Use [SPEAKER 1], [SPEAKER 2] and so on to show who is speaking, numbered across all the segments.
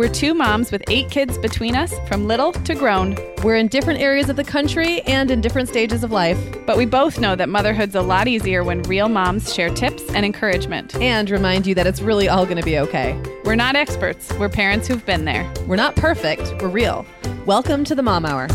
[SPEAKER 1] We're two moms with eight kids between us, from little to grown.
[SPEAKER 2] We're in different areas of the country and in different stages of life.
[SPEAKER 1] But we both know that motherhood's a lot easier when real moms share tips and encouragement.
[SPEAKER 2] And remind you that it's really all going to be okay.
[SPEAKER 1] We're not experts, we're parents who've been there.
[SPEAKER 2] We're not perfect, we're real. Welcome to the Mom Hour.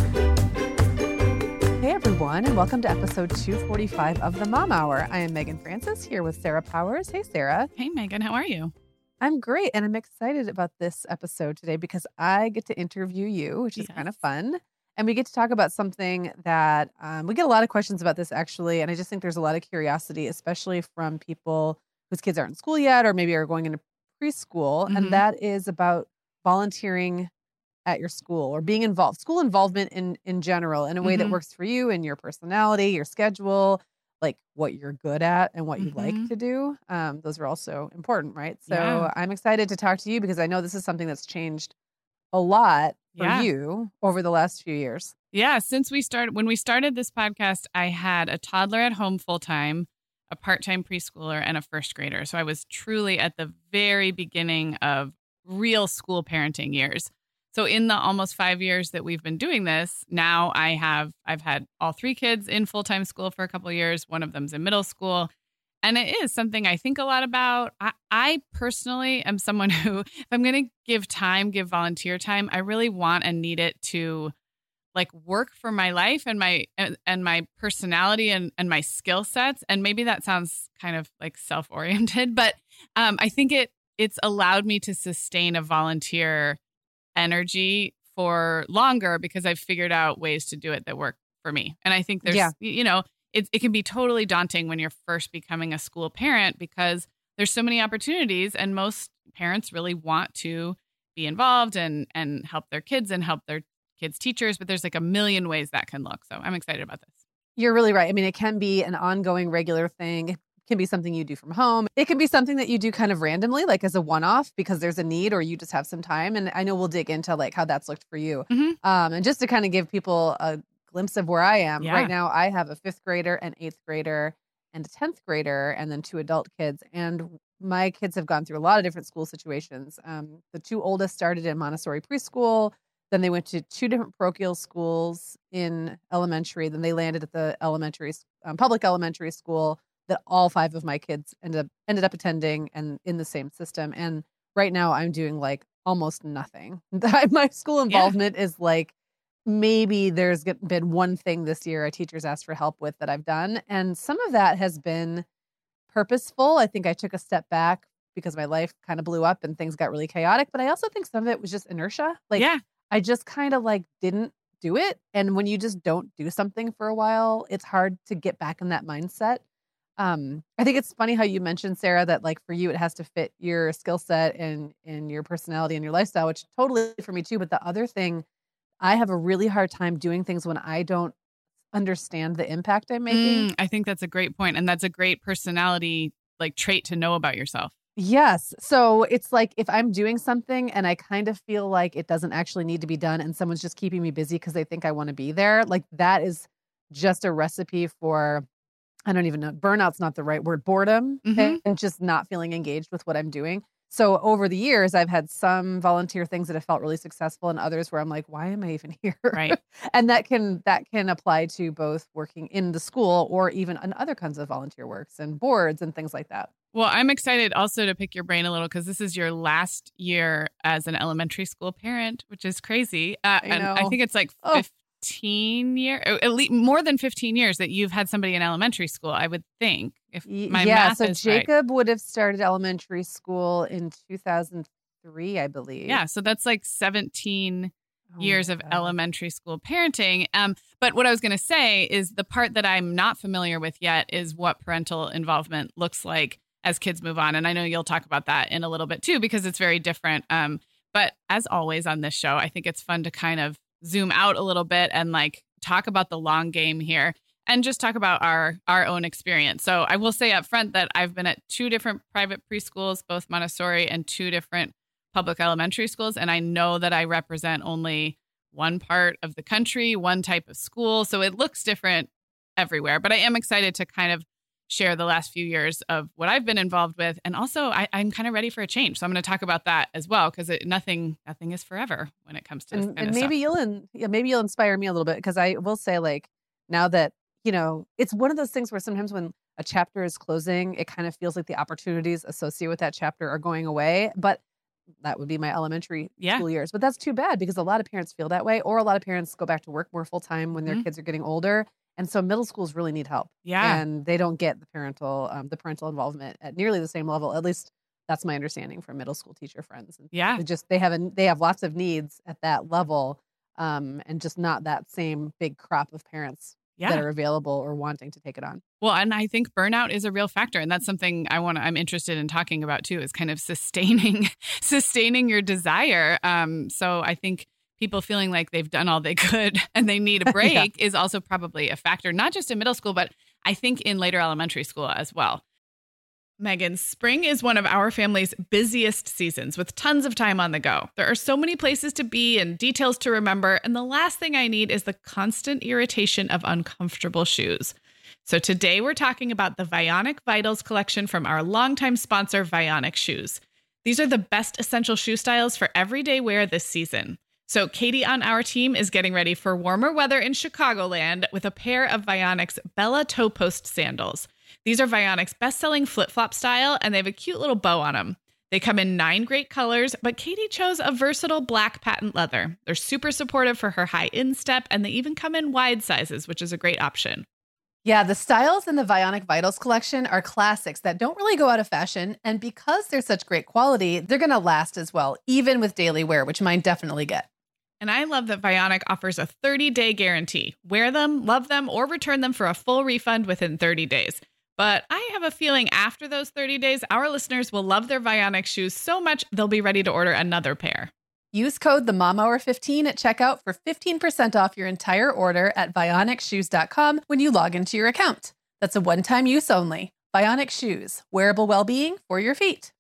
[SPEAKER 2] Hey everyone, and welcome to episode 245 of the Mom Hour. I am Meagan Francis here with Sarah Powers. Hey, Sarah.
[SPEAKER 1] Hey, Meagan, how are you?
[SPEAKER 2] I'm great. And I'm excited about this episode today because I get to interview you, which is yes. kind of fun. And we get to talk about something that um, we get a lot of questions about this actually. And I just think there's a lot of curiosity, especially from people whose kids aren't in school yet or maybe are going into preschool. Mm-hmm. And that is about volunteering at your school or being involved, school involvement in, in general, in a way mm-hmm. that works for you and your personality, your schedule, like what you're good at and what you mm-hmm. like to do. Um, those are also important, right? So yeah. I'm excited to talk to you because I know this is something that's changed a lot for yeah. you over the last few years.
[SPEAKER 1] Yeah, since we started when we started this podcast, I had a toddler at home full time, a part-time preschooler and a first grader. So I was truly at the very beginning of real school parenting years. So in the almost 5 years that we've been doing this, now I have I've had all three kids in full-time school for a couple years. One of them's in middle school. And it is something I think a lot about. I, I personally am someone who, if I'm going to give time, give volunteer time, I really want and need it to like work for my life and my and, and my personality and, and my skill sets and maybe that sounds kind of like self-oriented but um, i think it it's allowed me to sustain a volunteer energy for longer because I've figured out ways to do it that work for me. And I think there's, yeah. you know, it, it can be totally daunting when you're first becoming a school parent because there's so many opportunities and most parents really want to be involved and and help their kids and help their kids teachers but there's like a million ways that can look so i'm excited about this
[SPEAKER 2] you're really right i mean it can be an ongoing regular thing can be something you do from home. It can be something that you do kind of randomly, like as a one off because there's a need or you just have some time. And I know we'll dig into like how that's looked for you. Mm-hmm. Um, and just to kind of give people a glimpse of where I am yeah. right now, I have a fifth grader, an eighth grader, and a 10th grader, and then two adult kids. And my kids have gone through a lot of different school situations. Um, the two oldest started in Montessori preschool. Then they went to two different parochial schools in elementary. Then they landed at the elementary, um, public elementary school that all five of my kids ended up ended up attending and in the same system. And right now I'm doing like almost nothing. my school involvement yeah. is like maybe there's been one thing this year a teacher's asked for help with that I've done. And some of that has been purposeful. I think I took a step back because my life kind of blew up and things got really chaotic. But I also think some of it was just inertia. Like yeah. I just kind of like didn't do it. And when you just don't do something for a while, it's hard to get back in that mindset. Um, I think it's funny how you mentioned Sarah that like for you it has to fit your skill set and and your personality and your lifestyle, which totally for me too. But the other thing, I have a really hard time doing things when I don't understand the impact I'm making.
[SPEAKER 1] Mm, I think that's a great point, and that's a great personality like trait to know about yourself.
[SPEAKER 2] Yes. So it's like if I'm doing something and I kind of feel like it doesn't actually need to be done and someone's just keeping me busy because they think I want to be there, like that is just a recipe for I don't even know. Burnout's not the right word. Boredom mm-hmm. and just not feeling engaged with what I'm doing. So over the years, I've had some volunteer things that have felt really successful, and others where I'm like, why am I even here?
[SPEAKER 1] Right.
[SPEAKER 2] and that can that can apply to both working in the school or even on other kinds of volunteer works and boards and things like that.
[SPEAKER 1] Well, I'm excited also to pick your brain a little because this is your last year as an elementary school parent, which is crazy. Uh,
[SPEAKER 2] I
[SPEAKER 1] and I think it's like
[SPEAKER 2] Oh.
[SPEAKER 1] 15 years, at least more than 15 years that you've had somebody in elementary school. I would think, if my
[SPEAKER 2] yeah,
[SPEAKER 1] math
[SPEAKER 2] so
[SPEAKER 1] is right.
[SPEAKER 2] Jacob would have started elementary school in 2003, I believe.
[SPEAKER 1] Yeah, so that's like 17
[SPEAKER 2] Oh
[SPEAKER 1] years of elementary school parenting. Um, but what I was going to say is the part that I'm not familiar with yet is what parental involvement looks like as kids move on. And I know you'll talk about that in a little bit too, because it's very different. Um, but as always on this show, I think it's fun to kind of zoom out a little bit and like talk about the long game here and just talk about our our own experience. So I will say up front that I've been at two different private preschools, both Montessori and two different public elementary schools and I know that I represent only one part of the country, one type of school, so it looks different everywhere. But I am excited to kind of share the last few years of what I've been involved with, and also I, I'm kind of ready for a change. So I'm going to talk about that as well because nothing nothing is forever when it comes to
[SPEAKER 2] and, and maybe you'll in, yeah, maybe you'll inspire me a little bit because I will say like now that you know it's one of those things where sometimes when a chapter is closing, it kind of feels like the opportunities associated with that chapter are going away. But that would be my elementary
[SPEAKER 1] Yeah.
[SPEAKER 2] school years. But that's too bad because a lot of parents feel that way, or a lot of parents go back to work more full time when their
[SPEAKER 1] Mhm.
[SPEAKER 2] kids are getting older. And so middle schools really need help,
[SPEAKER 1] Yeah,
[SPEAKER 2] and they don't get the parental um, the parental involvement at nearly the same level. At least that's my understanding from middle school teacher friends. And
[SPEAKER 1] yeah,
[SPEAKER 2] they just they have a they have lots of needs at that level um and just not that same big crop of parents that are available or wanting to take it on
[SPEAKER 1] Well, and I think burnout is a real factor, and that's something I want. to I'm interested in talking about too. Is kind of sustaining, sustaining your desire. Um, so I think people feeling like they've done all they could and they need a break is also probably a factor, not just in middle school, but I think in later elementary school as well. Meagan, spring is one of our family's busiest seasons with tons of time on the go. There are so many places to be and details to remember, and the last thing I need is the constant irritation of uncomfortable shoes. So today we're talking about the Vionic Vitals collection from our longtime sponsor, Vionic Shoes. These are the best essential shoe styles for everyday wear this season. So Katie on our team is getting ready for warmer weather in Chicagoland with a pair of Vionic's Bella Toe Post sandals. These are Vionic's best-selling flip-flop style, and they have a cute little bow on them. They come in nine great colors, but Katie chose a versatile black patent leather. They're super supportive for her high instep, and they even come in wide sizes, which is a great option.
[SPEAKER 2] yeah the styles in the vionic vitals collection are classics that don't really go out of fashion and because they're such great quality they're going to last as well even with daily wear which mine definitely get
[SPEAKER 1] And I love that Vionic offers a 30 day guarantee. Wear them, love them, or return them for a full refund within 30 days. But I have a feeling after those 30 days, our listeners will love their Vionic shoes so much they'll be ready to order another pair.
[SPEAKER 2] use code the mom hour 15 at checkout for 15% off your entire order at vionicshoes.com when you log into your account that's a one-time use only vionic shoes wearable well-being for your feet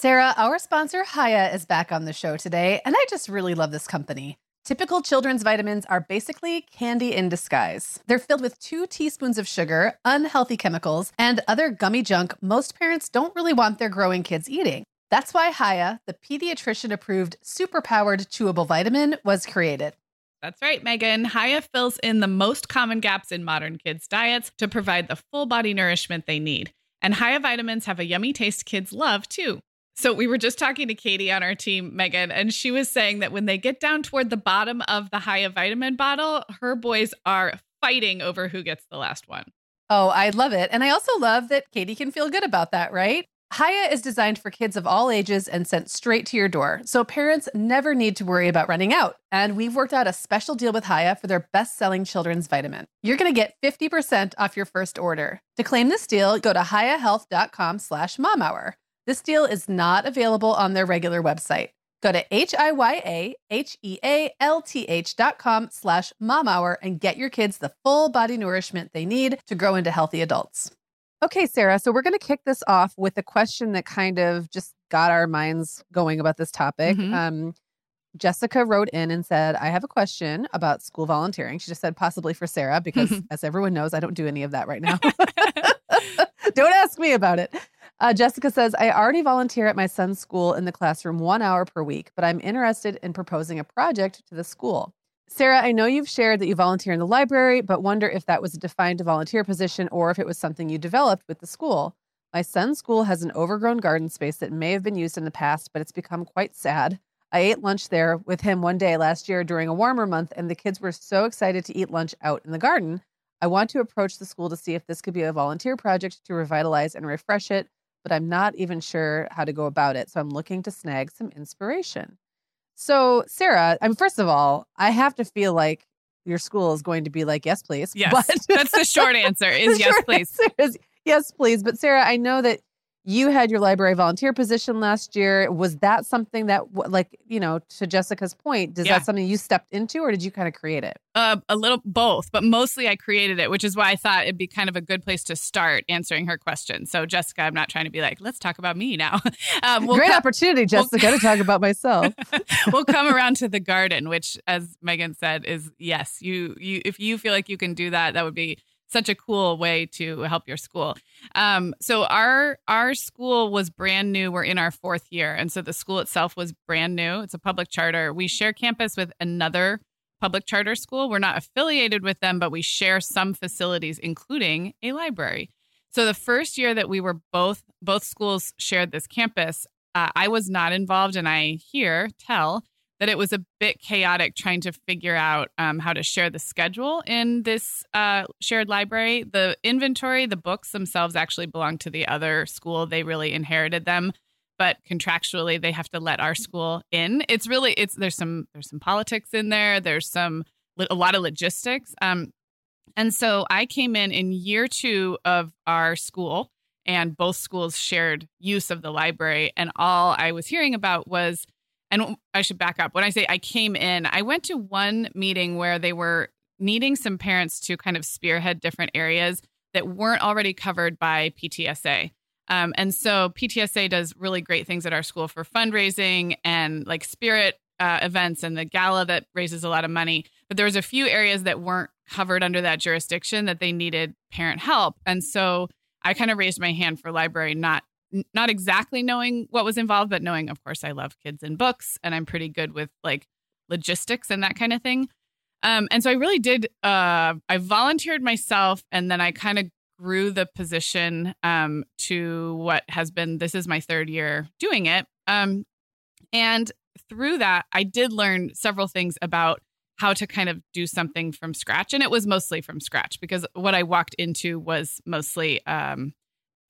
[SPEAKER 2] Sarah, our sponsor, Hiya, is back on the show today, and I just really love this company. Typical children's vitamins are basically candy in disguise. They're filled with two teaspoons of sugar, unhealthy chemicals, and other gummy junk most parents don't really want their growing kids eating. That's why Hiya, the pediatrician approved superpowered chewable vitamin, was created.
[SPEAKER 1] That's right, Meagan. Hiya fills in the most common gaps in modern kids' diets to provide the full body nourishment they need. And Hiya vitamins have a yummy taste kids love, too. So we were just talking to Katie on our team, Meagan, and she was saying that when they get down toward the bottom of the Hiya vitamin bottle, her boys are fighting over who gets the last one.
[SPEAKER 2] Oh, I love it. And I also love that Katie can feel good about that, right? Hiya is designed for kids of all ages and sent straight to your door. So parents never need to worry about running out. And we've worked out a special deal with Hiya for their best-selling children's vitamin. You're going to get 50% off your first order. To claim this deal, go to hiyahealth.com slash momhour. This deal is not available on their regular website. Go to H-I-Y-A-H-E-A-L-T-H dot com slash momhour and get your kids the full body nourishment they need to grow into healthy adults. Okay, Sarah, so we're going to kick this off with a question that kind of just got our minds going about this topic.
[SPEAKER 1] Mhm.
[SPEAKER 2] Um, Jessica wrote in and said, I have a question about school volunteering. She just said possibly for Sarah, because as everyone knows, I don't do any of that right now. don't ask me about it. Uh, Jessica says, I already volunteer at my son's school in the classroom one hour per week, but I'm interested in proposing a project to the school. Sarah, I know you've shared that you volunteer in the library, but wonder if that was a defined volunteer position or if it was something you developed with the school. My son's school has an overgrown garden space that may have been used in the past, but it's become quite sad. I ate lunch there with him one day last year during a warmer month, and the kids were so excited to eat lunch out in the garden. I want to approach the school to see if this could be a volunteer project to revitalize and refresh it, but I'm not even sure how to go about it. So I'm looking to snag some inspiration. So, Sarah, I mean, first of all, I have to feel like your school is going to be like, yes, please.
[SPEAKER 1] Yes. But that's the short answer is yes, please.
[SPEAKER 2] Is, yes, please. But Sarah, I know that you had your library volunteer position last year. Was that something that, like, you know, to Jessica's point, is yeah. that something you stepped into or did you kind of create it?
[SPEAKER 1] Uh, a little both, but mostly I created it, which is why I thought it'd be kind of a good place to start answering her question. So, Jessica, I'm not trying to be like, let's talk about me now.
[SPEAKER 2] Um, we'll Great opportunity, Jessica, we'll, to talk about myself.
[SPEAKER 1] we'll come around to the garden, which, as Meagan said, is yes, you, you, if you feel like you can do that, that would be such a cool way to help your school. Um, so our our school was brand new. We're in our fourth year, and so the school itself was brand new. It's a public charter. We share campus with another public charter school. We're not affiliated with them, but we share some facilities, including a library. So the first year that we were both both schools shared this campus, uh, I was not involved, and I hear tell that it was a bit chaotic trying to figure out um, how to share the schedule in this uh, shared library. The inventory, the books themselves actually belong to the other school. They really inherited them, but contractually they have to let our school in. It's really it's there's some there's some politics in there. There's some a lot of logistics. Um, and so I came in in year two of our school, and both schools shared use of the library. And all I was hearing about was and I should back up. When I say I came in, I went to one meeting where they were needing some parents to kind of spearhead different areas that weren't already covered by PTSA. Um, and so PTSA does really great things at our school for fundraising and like spirit uh, events and the gala that raises a lot of money. But there was a few areas that weren't covered under that jurisdiction that they needed parent help. And so I kind of raised my hand for library, not not exactly knowing what was involved, but knowing, of course, I love kids and books and I'm pretty good with like logistics and that kind of thing. Um, and so I really did, uh, I volunteered myself and then I kind of grew the position um, to what has been, this is my third year doing it. Um, and through that, I did learn several things about how to kind of do something from scratch. And it was mostly from scratch because what I walked into was mostly um,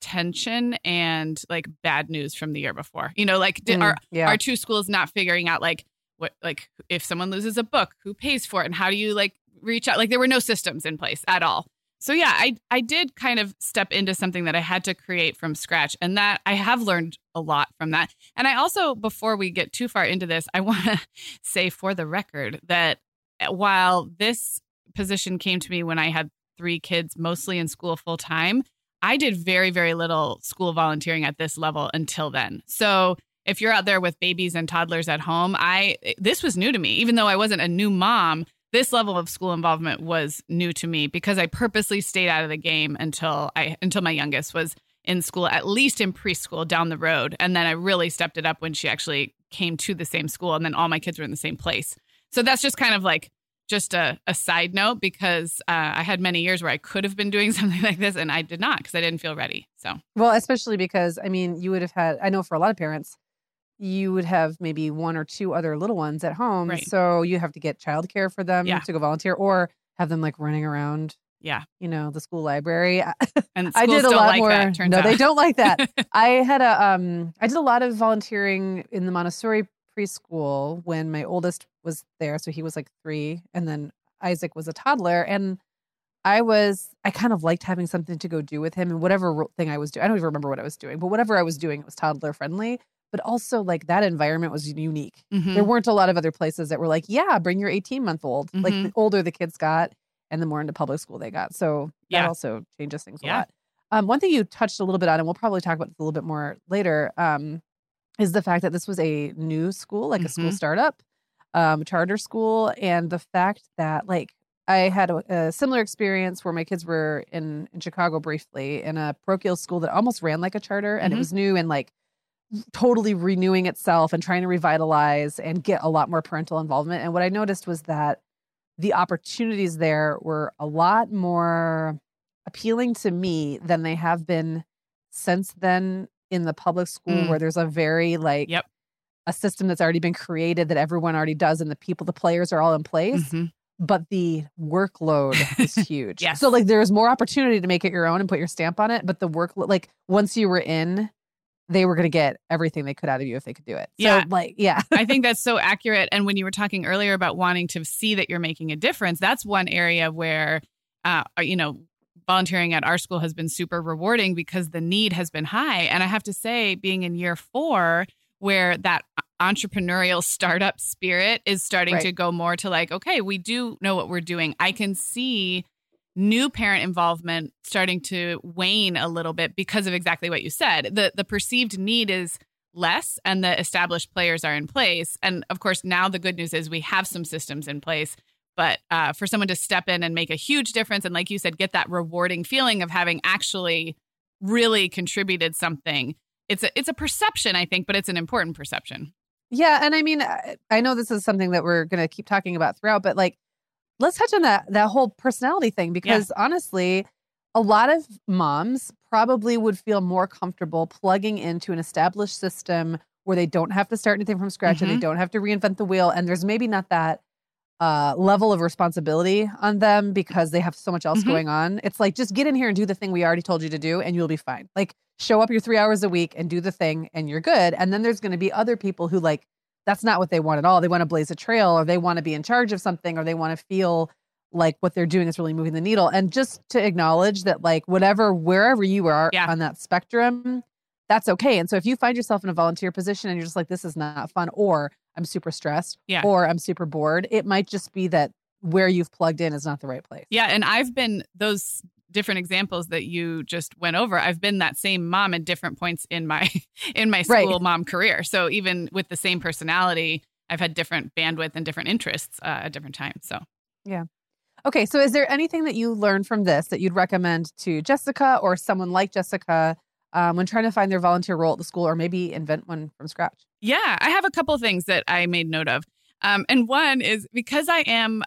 [SPEAKER 1] tension and like bad news from the year before. You know, like did, mm, are yeah. our two schools not figuring out like what like if someone loses a book, who pays for it and how do you like reach out? Like there were no systems in place at all. So yeah, I I did kind of step into something that I had to create from scratch and that I have learned a lot from that. And I also before we get too far into this, I want to say for the record that while this position came to me when I had three kids mostly in school full time, I did very, very little school volunteering at this level until then. So if you're out there with babies and toddlers at home, I this was new to me. Even though I wasn't a new mom, this level of school involvement was new to me because I purposely stayed out of the game until I until my youngest was in school, at least in preschool down the road. And then I really stepped it up when she actually came to the same school and then all my kids were in the same place. So that's just kind of like just a, a side note because uh, I had many years where I could have been doing something like this and I did not because I didn't feel ready. So,
[SPEAKER 2] well, especially because I mean, you would have had, I know for a lot of parents, you would have maybe one or two other little ones at home. Right. So you have to get childcare for them yeah. to go volunteer or have them like running around.
[SPEAKER 1] Yeah.
[SPEAKER 2] You know, the school library.
[SPEAKER 1] And I did a lot like more. That,
[SPEAKER 2] no,
[SPEAKER 1] out.
[SPEAKER 2] they don't like that. I had a, um, I did a lot of volunteering in the Montessori preschool when my oldest was there. So he was like three. And then Isaac was a toddler. And I was, I kind of liked having something to go do with him and whatever thing I was doing. I don't even remember what I was doing, but whatever I was doing, it was toddler friendly. But also, like that environment was unique. Mm-hmm. There weren't a lot of other places that were like, yeah, bring your 18 month old. Mm-hmm. Like the older the kids got and the more into public school they got. So that yeah. also changes things yeah. a lot. Um, one thing you touched a little bit on, and we'll probably talk about this a little bit more later, um, is the fact that this was a new school, like mm-hmm. a school mm-hmm. startup, um, charter school, and the fact that like I had a, a, similar experience where my kids were in, in Chicago briefly in a parochial school that almost ran like a charter and mm-hmm. it was new and like totally renewing itself and trying to revitalize and get a lot more parental involvement. And what I noticed was that the opportunities there were a lot more appealing to me than they have been since then in the public school mm. where there's a very like
[SPEAKER 1] yep.
[SPEAKER 2] A system that's already been created that everyone already does and the people the players are all in place mm-hmm. but the workload is huge
[SPEAKER 1] yeah
[SPEAKER 2] so like there's more opportunity to make it your own and put your stamp on it but the work like once you were in they were going to get everything they could out of you if they could do it.
[SPEAKER 1] Yeah.
[SPEAKER 2] So, like, yeah.
[SPEAKER 1] I think that's so accurate. And when you were talking earlier about wanting to see that you're making a difference, that's one area where, uh, you know, volunteering at our school has been super rewarding because the need has been high. And I have to say, being in year four, where that entrepreneurial startup spirit is starting right. to go more to like, okay, we do know what we're doing. I can see new parent involvement starting to wane a little bit because of exactly what you said. The the perceived need is less and the established players are in place. And of course, now the good news is we have some systems in place. But uh, for someone to step in and make a huge difference, and like you said, get that rewarding feeling of having actually really contributed something, it's a it's a perception, I think, but it's an important perception.
[SPEAKER 2] Yeah, and I mean, I know this is something that we're going to keep talking about throughout, but like let's touch on that that whole personality thing because yeah. honestly, a lot of moms probably would feel more comfortable plugging into an established system where they don't have to start anything from scratch mm-hmm. and they mm-hmm. don't have to reinvent the wheel and there's maybe not that uh, level of responsibility on them because they have so much else mm-hmm. going on. It's like just get in here and do the thing we already told you to do and you'll be fine. Like show up your 3 hours a week and do the thing and you're good. And then there's going to be other people who like that's not what they want at all. They want to blaze a trail or they want to be in charge of something or they want to feel like what they're doing is really moving the needle. And just to acknowledge that, like, whatever, wherever you are yeah. on that spectrum, that's okay. And so if you find yourself in a volunteer position and you're just like, this is not fun, or I'm super stressed,
[SPEAKER 1] yeah.
[SPEAKER 2] or I'm super bored, it might just be that where you've plugged in is not the right place.
[SPEAKER 1] Yeah. And I've been those different examples that you just went over i've been that same mom at different points in my in my school right. mom career. So even with the same personality i've had different bandwidth and different interests uh, at different times so.
[SPEAKER 2] Yeah. Okay so is there anything that you learned from this that you'd recommend to jessica or someone like jessica um, when trying to find their volunteer role at the school or maybe invent one from scratch?
[SPEAKER 1] Yeah i have a couple things that i made note of. Um, and one is because I am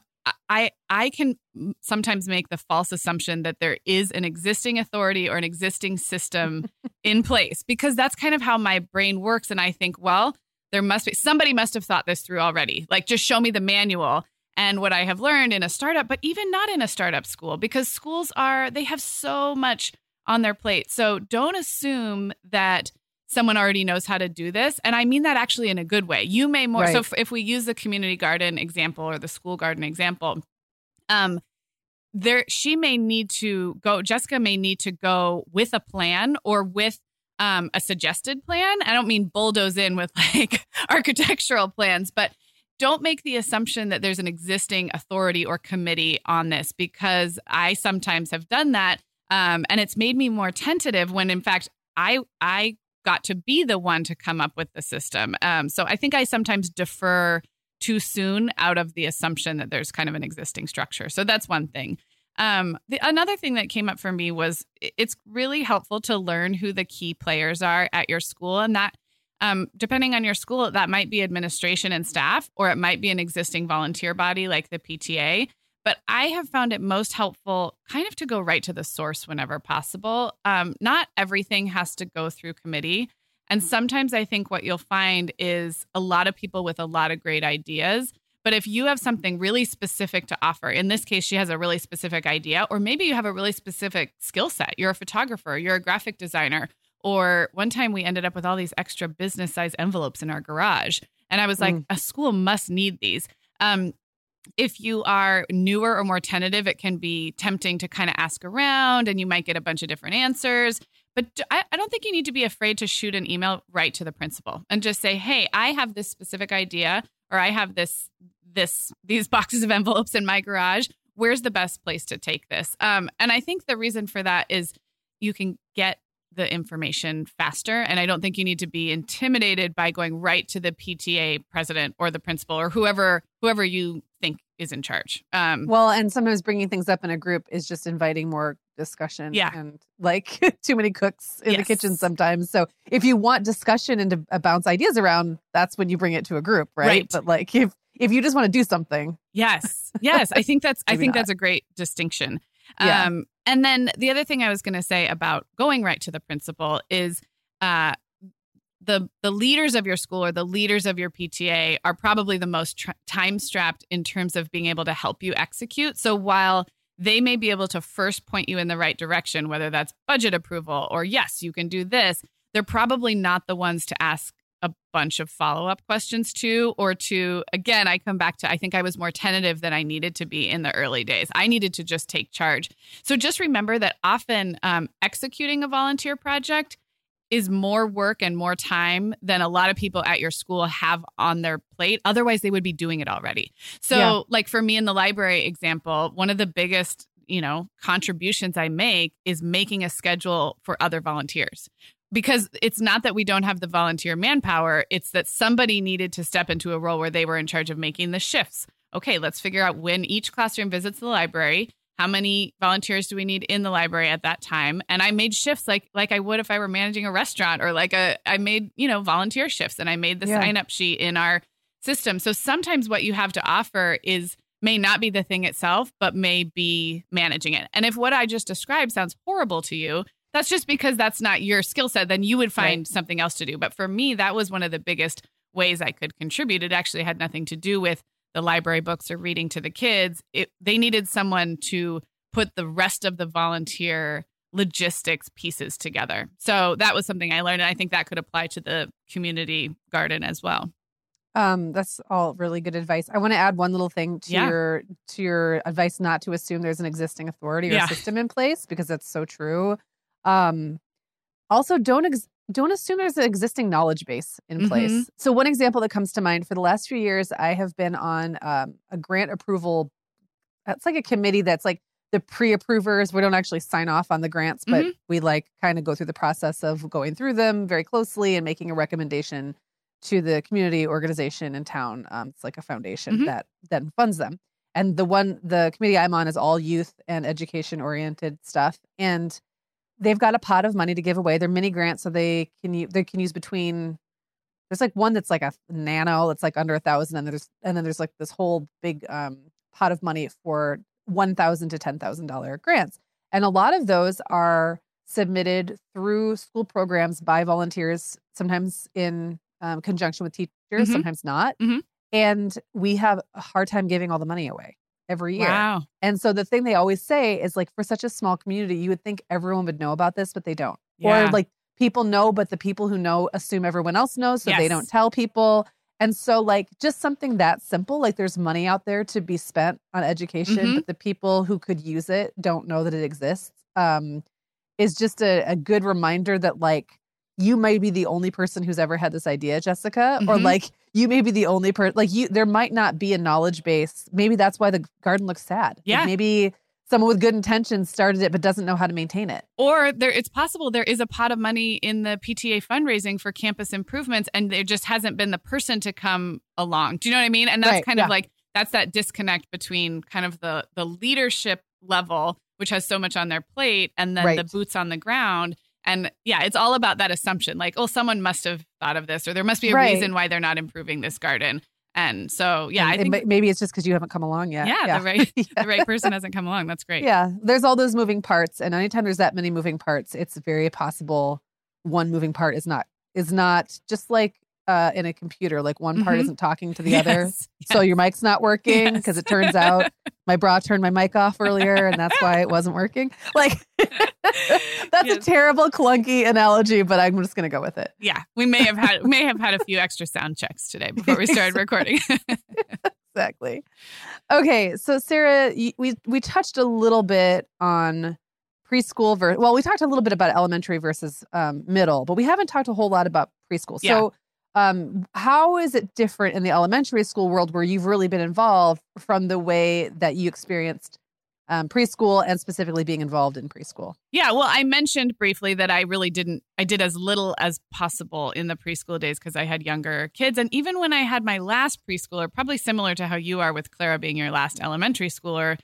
[SPEAKER 1] I I can sometimes make the false assumption that there is an existing authority or an existing system in place because that's kind of how my brain works and I think well there must be somebody must have thought this through already. Like just show me the manual and what I have learned in a startup but even not in a startup school because schools are they have so much on their plate. So don't assume that someone already knows how to do this. And I mean that actually in a good way. You may more. Right. So if, if, we use the community garden example or the school garden example, um, there she may need to go. Jessica may need to go with a plan or with um, a suggested plan. I don't mean bulldoze in with like architectural plans, but don't make the assumption that there's an existing authority or committee on this because I sometimes have done that. Um, and it's made me more tentative when in fact I I got to be the one to come up with the system. Um, so I think I sometimes defer too soon out of the assumption that there's kind of an existing structure. So that's one thing. Um, the, another thing that came up for me was it's really helpful to learn who the key players are at your school, and that um, depending on your school, that might be administration and staff, or it might be an existing volunteer body like the PTA. But I have found it most helpful kind of to go right to the source whenever possible. Um, not everything has to go through committee. And sometimes I think what you'll find is a lot of people with a lot of great ideas. But if you have something really specific to offer, in this case, she has a really specific idea, or maybe you have a really specific skill set. You're a photographer, you're a graphic designer. Or one time we ended up with all these extra business size envelopes in our garage. And I was like, mm. a school must need these. Um, if you are newer or more tentative, it can be tempting to kind of ask around and you might get a bunch of different answers. But I, don't think you need to be afraid to shoot an email right to the principal and just say, "Hey, I have this specific idea, or I have this this these boxes of envelopes in my garage. Where's the best place to take this?" Um, and I think the reason for that is you can get the information faster, and I don't think you need to be intimidated by going right to the PTA president or the principal or whoever whoever you think is in charge. Um,
[SPEAKER 2] well, and sometimes bringing things up in a group is just inviting more discussion.
[SPEAKER 1] Yeah.
[SPEAKER 2] And like too many cooks in the kitchen sometimes. So if you want discussion and to uh, bounce ideas around, that's when you bring it to a group, right?
[SPEAKER 1] Right.
[SPEAKER 2] But like if if you just want to do something,
[SPEAKER 1] Yes. Yes. I think that's I think
[SPEAKER 2] not.
[SPEAKER 1] that's a great distinction.
[SPEAKER 2] Yeah.
[SPEAKER 1] Um and then the other thing I was going to say about going right to the principal is uh the the leaders of your school or the leaders of your PTA are probably the most tr- time strapped in terms of being able to help you execute. So while they may be able to first point you in the right direction, whether that's budget approval or yes, you can do this, they're probably not the ones to ask a bunch of follow up questions to, or to, again, I come back to, I think I was more tentative than I needed to be in the early days. I needed to just take charge. So just remember that often um, executing a volunteer project is more work and more time than a lot of people at your school have on their plate. Otherwise, they would be doing it already. So,
[SPEAKER 2] Yeah.
[SPEAKER 1] like for me in the library example, one of the biggest you know contributions i make is making a schedule for other volunteers because it's not that we don't have the volunteer manpower it's that somebody needed to step into a role where they were in charge of making the shifts. Okay let's figure out when each classroom visits the library how many volunteers do we need in the library at that time? And i made shifts like like i would if i were managing a restaurant or like a i made you know volunteer shifts and i made the
[SPEAKER 2] Yeah.
[SPEAKER 1] sign up sheet in our system. So sometimes what you have to offer is may not be the thing itself but may be managing it. And if what i just described sounds horrible to you that's just because that's not your skill set then you would find
[SPEAKER 2] Right.
[SPEAKER 1] something else to do but for me that was one of the biggest ways i could contribute it actually had nothing to do with the library books or reading to the kids it, they needed someone to put the rest of the volunteer logistics pieces together so that was something i learned and i think that could apply to the community garden as well
[SPEAKER 2] Um, that's all really good advice. I want to add one little thing to
[SPEAKER 1] Yeah.
[SPEAKER 2] your to your advice not to assume there's an existing authority or
[SPEAKER 1] Yeah.
[SPEAKER 2] system in place because that's so true. Um, also, don't ex- don't assume there's an existing knowledge base in
[SPEAKER 1] Mhm.
[SPEAKER 2] place. So, one example that comes to mind for the last few years, I have been on um, a grant approval. It's like a committee that's like the pre-approvers. We don't actually sign off on the grants, but we like kind of go through the process of going through them very closely and making a recommendation to the community organization in town. Um, it's like a foundation
[SPEAKER 1] Mhm.
[SPEAKER 2] that then funds them. And the one, the committee I'm on is all youth and education oriented stuff. And they've got a pot of money to give away. They're mini grants, so they can they can use between. There's like one that's like a nano, that's like under a thousand, and there's and then there's like this whole big um, pot of money for one thousand to ten thousand dollar grants, and a lot of those are submitted through school programs by volunteers, sometimes in um, conjunction with teachers,
[SPEAKER 1] Mhm.
[SPEAKER 2] sometimes not.
[SPEAKER 1] Mhm.
[SPEAKER 2] And we have a hard time giving all the money away every year.
[SPEAKER 1] wow
[SPEAKER 2] And so the thing they always say is like for such a small community, you would think everyone would know about this, but they don't.
[SPEAKER 1] Yeah.
[SPEAKER 2] Or like people know, but the people who know assume everyone else knows, so they don't tell people. And so like just something that simple, like there's money out there to be spent on education,
[SPEAKER 1] Mhm.
[SPEAKER 2] but the people who could use it don't know that it exists. Um, is just a, a good reminder that like you may be the only person who's ever had this idea, Jessica, or
[SPEAKER 1] Mhm.
[SPEAKER 2] like you may be the only person like you there might not be a knowledge base. Maybe that's why the garden looks sad. Like,
[SPEAKER 1] Yeah.
[SPEAKER 2] maybe someone with good intentions started it but doesn't know how to maintain it.
[SPEAKER 1] or there it's possible there is a pot of money in the PTA fundraising for campus improvements and there just hasn't been the person to come along. Do you know what I mean? And that's
[SPEAKER 2] Right,
[SPEAKER 1] kind
[SPEAKER 2] yeah.
[SPEAKER 1] of like that's that disconnect between kind of the the leadership level which has so much on their plate and then the boots on the ground and yeah, it's all about that assumption like oh someone must have thought of this or there must be a
[SPEAKER 2] Right.
[SPEAKER 1] reason why they're not improving this garden. And so yeah,
[SPEAKER 2] And
[SPEAKER 1] I think
[SPEAKER 2] may- maybe it's just because you haven't come along yet.
[SPEAKER 1] yeah, the right
[SPEAKER 2] Yeah.
[SPEAKER 1] the right person hasn't come along. That's great.
[SPEAKER 2] Yeah, there's all those moving parts, and anytime there's that many moving parts, it's very possible one moving part is not is not just like uh, in a computer, like one part
[SPEAKER 1] Mhm.
[SPEAKER 2] isn't talking to the other.
[SPEAKER 1] Yes,
[SPEAKER 2] So your mic's not working
[SPEAKER 1] Yes.
[SPEAKER 2] because it turns out my bra turned my mic off earlier, and that's why it wasn't working. Like that's a terrible, clunky analogy, but I'm just gonna go with it.
[SPEAKER 1] Yeah, we may have had may have had a few extra sound checks today before we started recording.
[SPEAKER 2] exactly. Okay, so Sarah, we we touched a little bit on preschool versus, well, we talked a little bit about elementary versus um, middle, but we haven't talked a whole lot about preschool.
[SPEAKER 1] Yeah.
[SPEAKER 2] Um, how is it different in the elementary school world where you've really been involved from the way that you experienced um, preschool and specifically being involved in preschool.
[SPEAKER 1] Yeah, well, I mentioned briefly that I really didn't, I did as little as possible in the preschool days because I had younger kids. And even when I had my last preschooler, probably similar to how you are with Clara being your last elementary schooler,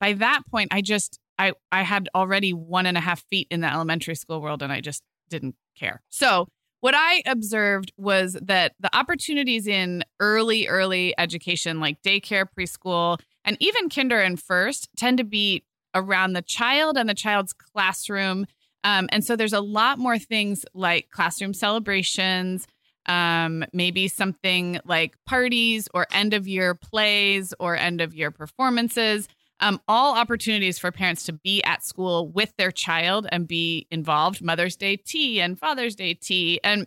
[SPEAKER 1] by that point, I just, I, I had already one and a half feet in the elementary school world and I just didn't care. So, what I observed was that the opportunities in early, early education, like daycare, preschool, and even kinder and first, tend to be around the child and the child's classroom. Um, and so there's a lot more things like classroom celebrations, um, maybe something like parties or end of year plays or end of year performances um, all opportunities for parents to be at school with their child and be involved mother's day tea and father's day tea. And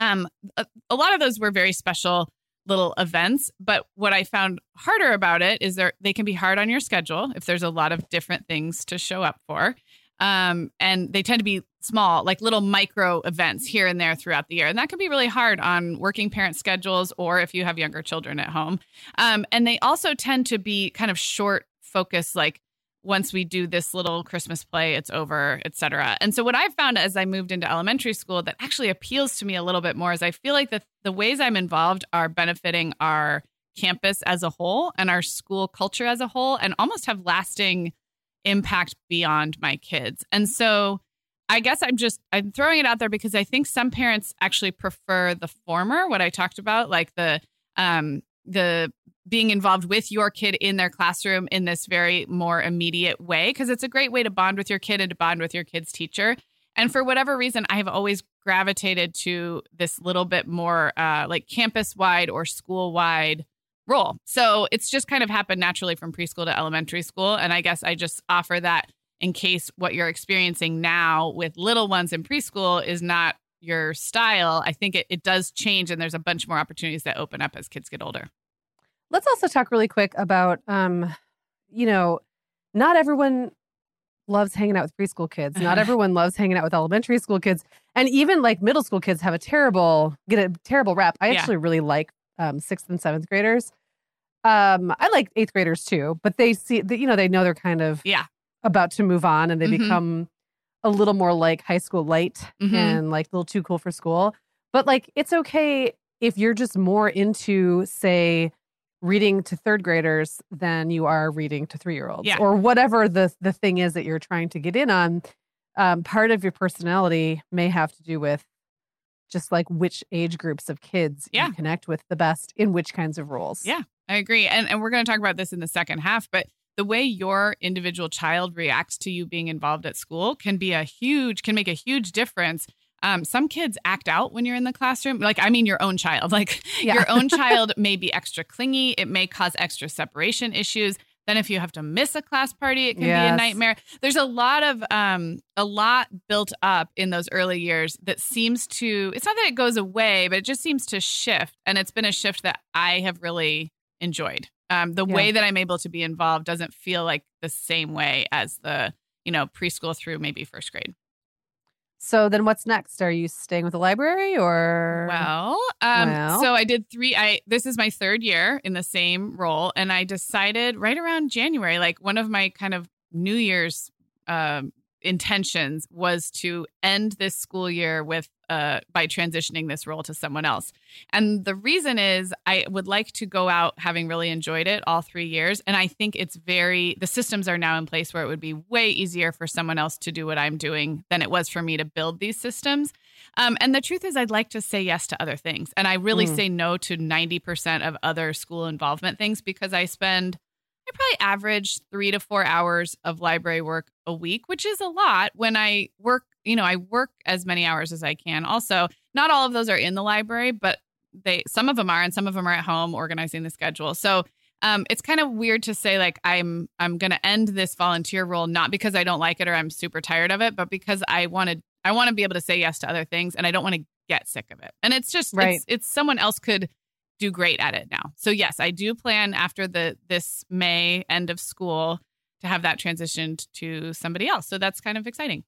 [SPEAKER 1] um, a, a lot of those were very special little events but what i found harder about it is there they can be hard on your schedule if there's a lot of different things to show up for. Um, and they tend to be small like little micro events here and there throughout the year. And that can be really hard on working parent schedules or if you have younger children at home. Um, and they also tend to be kind of short focus like once we do this little Christmas play, it's over, etc. And so what I've found as I moved into elementary school that actually appeals to me a little bit more is I feel like the the ways I'm involved are benefiting our campus as a whole and our school culture as a whole and almost have lasting impact beyond my kids. And so I guess I'm just I'm throwing it out there because I think some parents actually prefer the former, what I talked about, like the um the being involved with your kid in their classroom in this very more immediate way because it's a great way to bond with your kid and to bond with your kid's teacher. And for whatever reason i have always gravitated to this little bit more uh, like campus wide or school wide role. So it's just kind of happened naturally from preschool to elementary school and i guess i just offer that in case what you're experiencing now with little ones in preschool is not your style i think it, it does change and there's a bunch more opportunities that open up as kids get older
[SPEAKER 2] Let's also talk really quick about, um, you know, not everyone loves hanging out with preschool kids. Not everyone loves hanging out with elementary school kids, and even like middle school kids have a terrible get a terrible rap. I actually really like um, sixth and seventh graders. Um, I like eighth graders too, but they see that you know they know they're kind of
[SPEAKER 1] yeah
[SPEAKER 2] about to move on, and they mm-hmm. become a little more like high school light mm-hmm. and like a little too cool for school. But like it's okay if you're just more into say reading to third graders than you are reading to three year olds
[SPEAKER 1] yeah.
[SPEAKER 2] or whatever the the thing is that you're trying to get in on um, part of your personality may have to do with just like which age groups of kids
[SPEAKER 1] yeah.
[SPEAKER 2] you connect with the best in which kinds of roles
[SPEAKER 1] yeah i agree and, and we're going to talk about this in the second half but the way your individual child reacts to you being involved at school can be a huge can make a huge difference um, some kids act out when you're in the classroom. Like, I mean, your own child. Like, yeah. your own child may be extra clingy. It may cause extra separation issues. Then, if you have to miss a class party, it can yes. be a nightmare. There's a lot of um, a lot built up in those early years that seems to. It's not that it goes away, but it just seems to shift. And it's been a shift that I have really enjoyed. Um, the yeah. way that I'm able to be involved doesn't feel like the same way as the you know preschool through maybe first grade.
[SPEAKER 2] So then what's next? Are you staying with the library or
[SPEAKER 1] Well, um well. so I did 3 I this is my third year in the same role and I decided right around January like one of my kind of New Year's um intentions was to end this school year with uh, by transitioning this role to someone else. And the reason is I would like to go out having really enjoyed it all three years. And I think it's very, the systems are now in place where it would be way easier for someone else to do what I'm doing than it was for me to build these systems. Um, and the truth is, I'd like to say yes to other things. And I really mm. say no to 90% of other school involvement things because I spend I probably average three to four hours of library work a week, which is a lot when I work, you know, I work as many hours as I can. Also, not all of those are in the library, but they some of them are and some of them are at home organizing the schedule. So um, it's kind of weird to say like I'm I'm going to end this volunteer role not because I don't like it or I'm super tired of it, but because I wanted I want to be able to say yes to other things and I don't want to get sick of it. And it's just right. it's, it's someone else could do great at it now. So yes, I do plan after the this May end of school to have that transitioned to somebody else. So that's kind of exciting.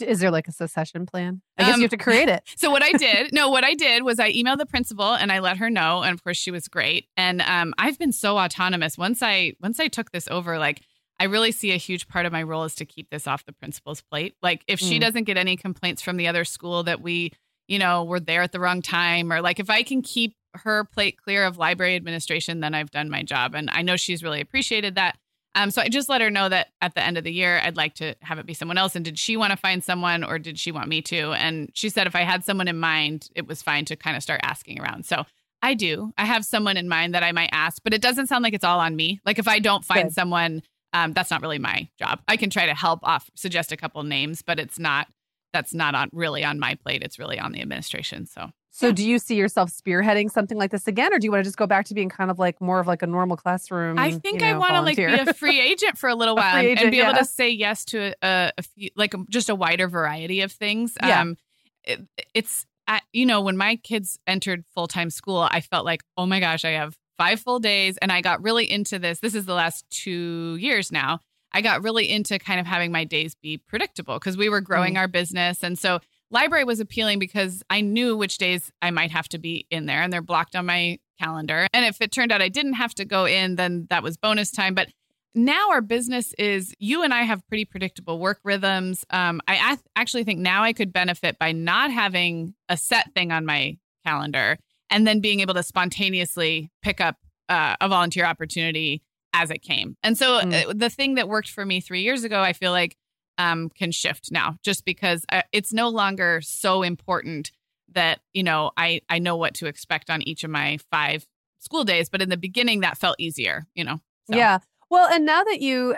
[SPEAKER 2] Is there like a succession plan? I guess um, you have to create it.
[SPEAKER 1] so what I did, no, what I did was I emailed the principal and I let her know, and of course she was great. And um, I've been so autonomous once I once I took this over, like I really see a huge part of my role is to keep this off the principal's plate. Like if she
[SPEAKER 2] Mm.
[SPEAKER 1] doesn't get any complaints from the other school that we, you know, were there at the wrong time or like if I can keep her plate clear of library administration, then I've done my job. And I know she's really appreciated that. Um, so I just let her know that at the end of the year, I'd like to have it be someone else. And did she want to find someone or did she want me to? And she said if I had someone in mind, it was fine to kind of start asking around. So I do. I have someone in mind that I might ask, but it doesn't sound like it's all on me. Like if I don't find
[SPEAKER 2] Good.
[SPEAKER 1] someone, um, that's not really my job. I can try to help off, suggest a couple names, but it's not. That's not on really on my plate. It's really on the administration. So
[SPEAKER 2] So
[SPEAKER 1] Yeah.
[SPEAKER 2] do you see yourself spearheading something like this again, or do you want to just go back to being kind of like more of like a normal classroom?
[SPEAKER 1] I think
[SPEAKER 2] you
[SPEAKER 1] I want to like be a free agent for a little while
[SPEAKER 2] free
[SPEAKER 1] and- and
[SPEAKER 2] agent,
[SPEAKER 1] be able to say yes to a, a few, like just a wider variety of things.
[SPEAKER 2] Yeah.
[SPEAKER 1] Um, it, it's I, you know when my kids entered full time school, I felt like oh my gosh, I have five full days, and I got really into this. This is the last two years now. I got really into kind of having my days be predictable because we were growing
[SPEAKER 2] Mm.
[SPEAKER 1] our business, and so library was appealing because I knew which days I might have to be in there and they're blocked on my calendar. And if it turned out I didn't have to go in, then that was bonus time. But now our business is you and I have pretty predictable work rhythms. Um, I ath- actually think now I could benefit by not having a set thing on my calendar and then being able to spontaneously pick up uh, a volunteer opportunity as it came. And so
[SPEAKER 2] Mm.
[SPEAKER 1] uh, the thing that worked for me three years ago, I feel like um, can shift now just because uh, it's no longer so important that you know I I know what to expect on each of my five school days. But in the beginning, that felt easier. You know. So,
[SPEAKER 2] Yeah. Well, and now that you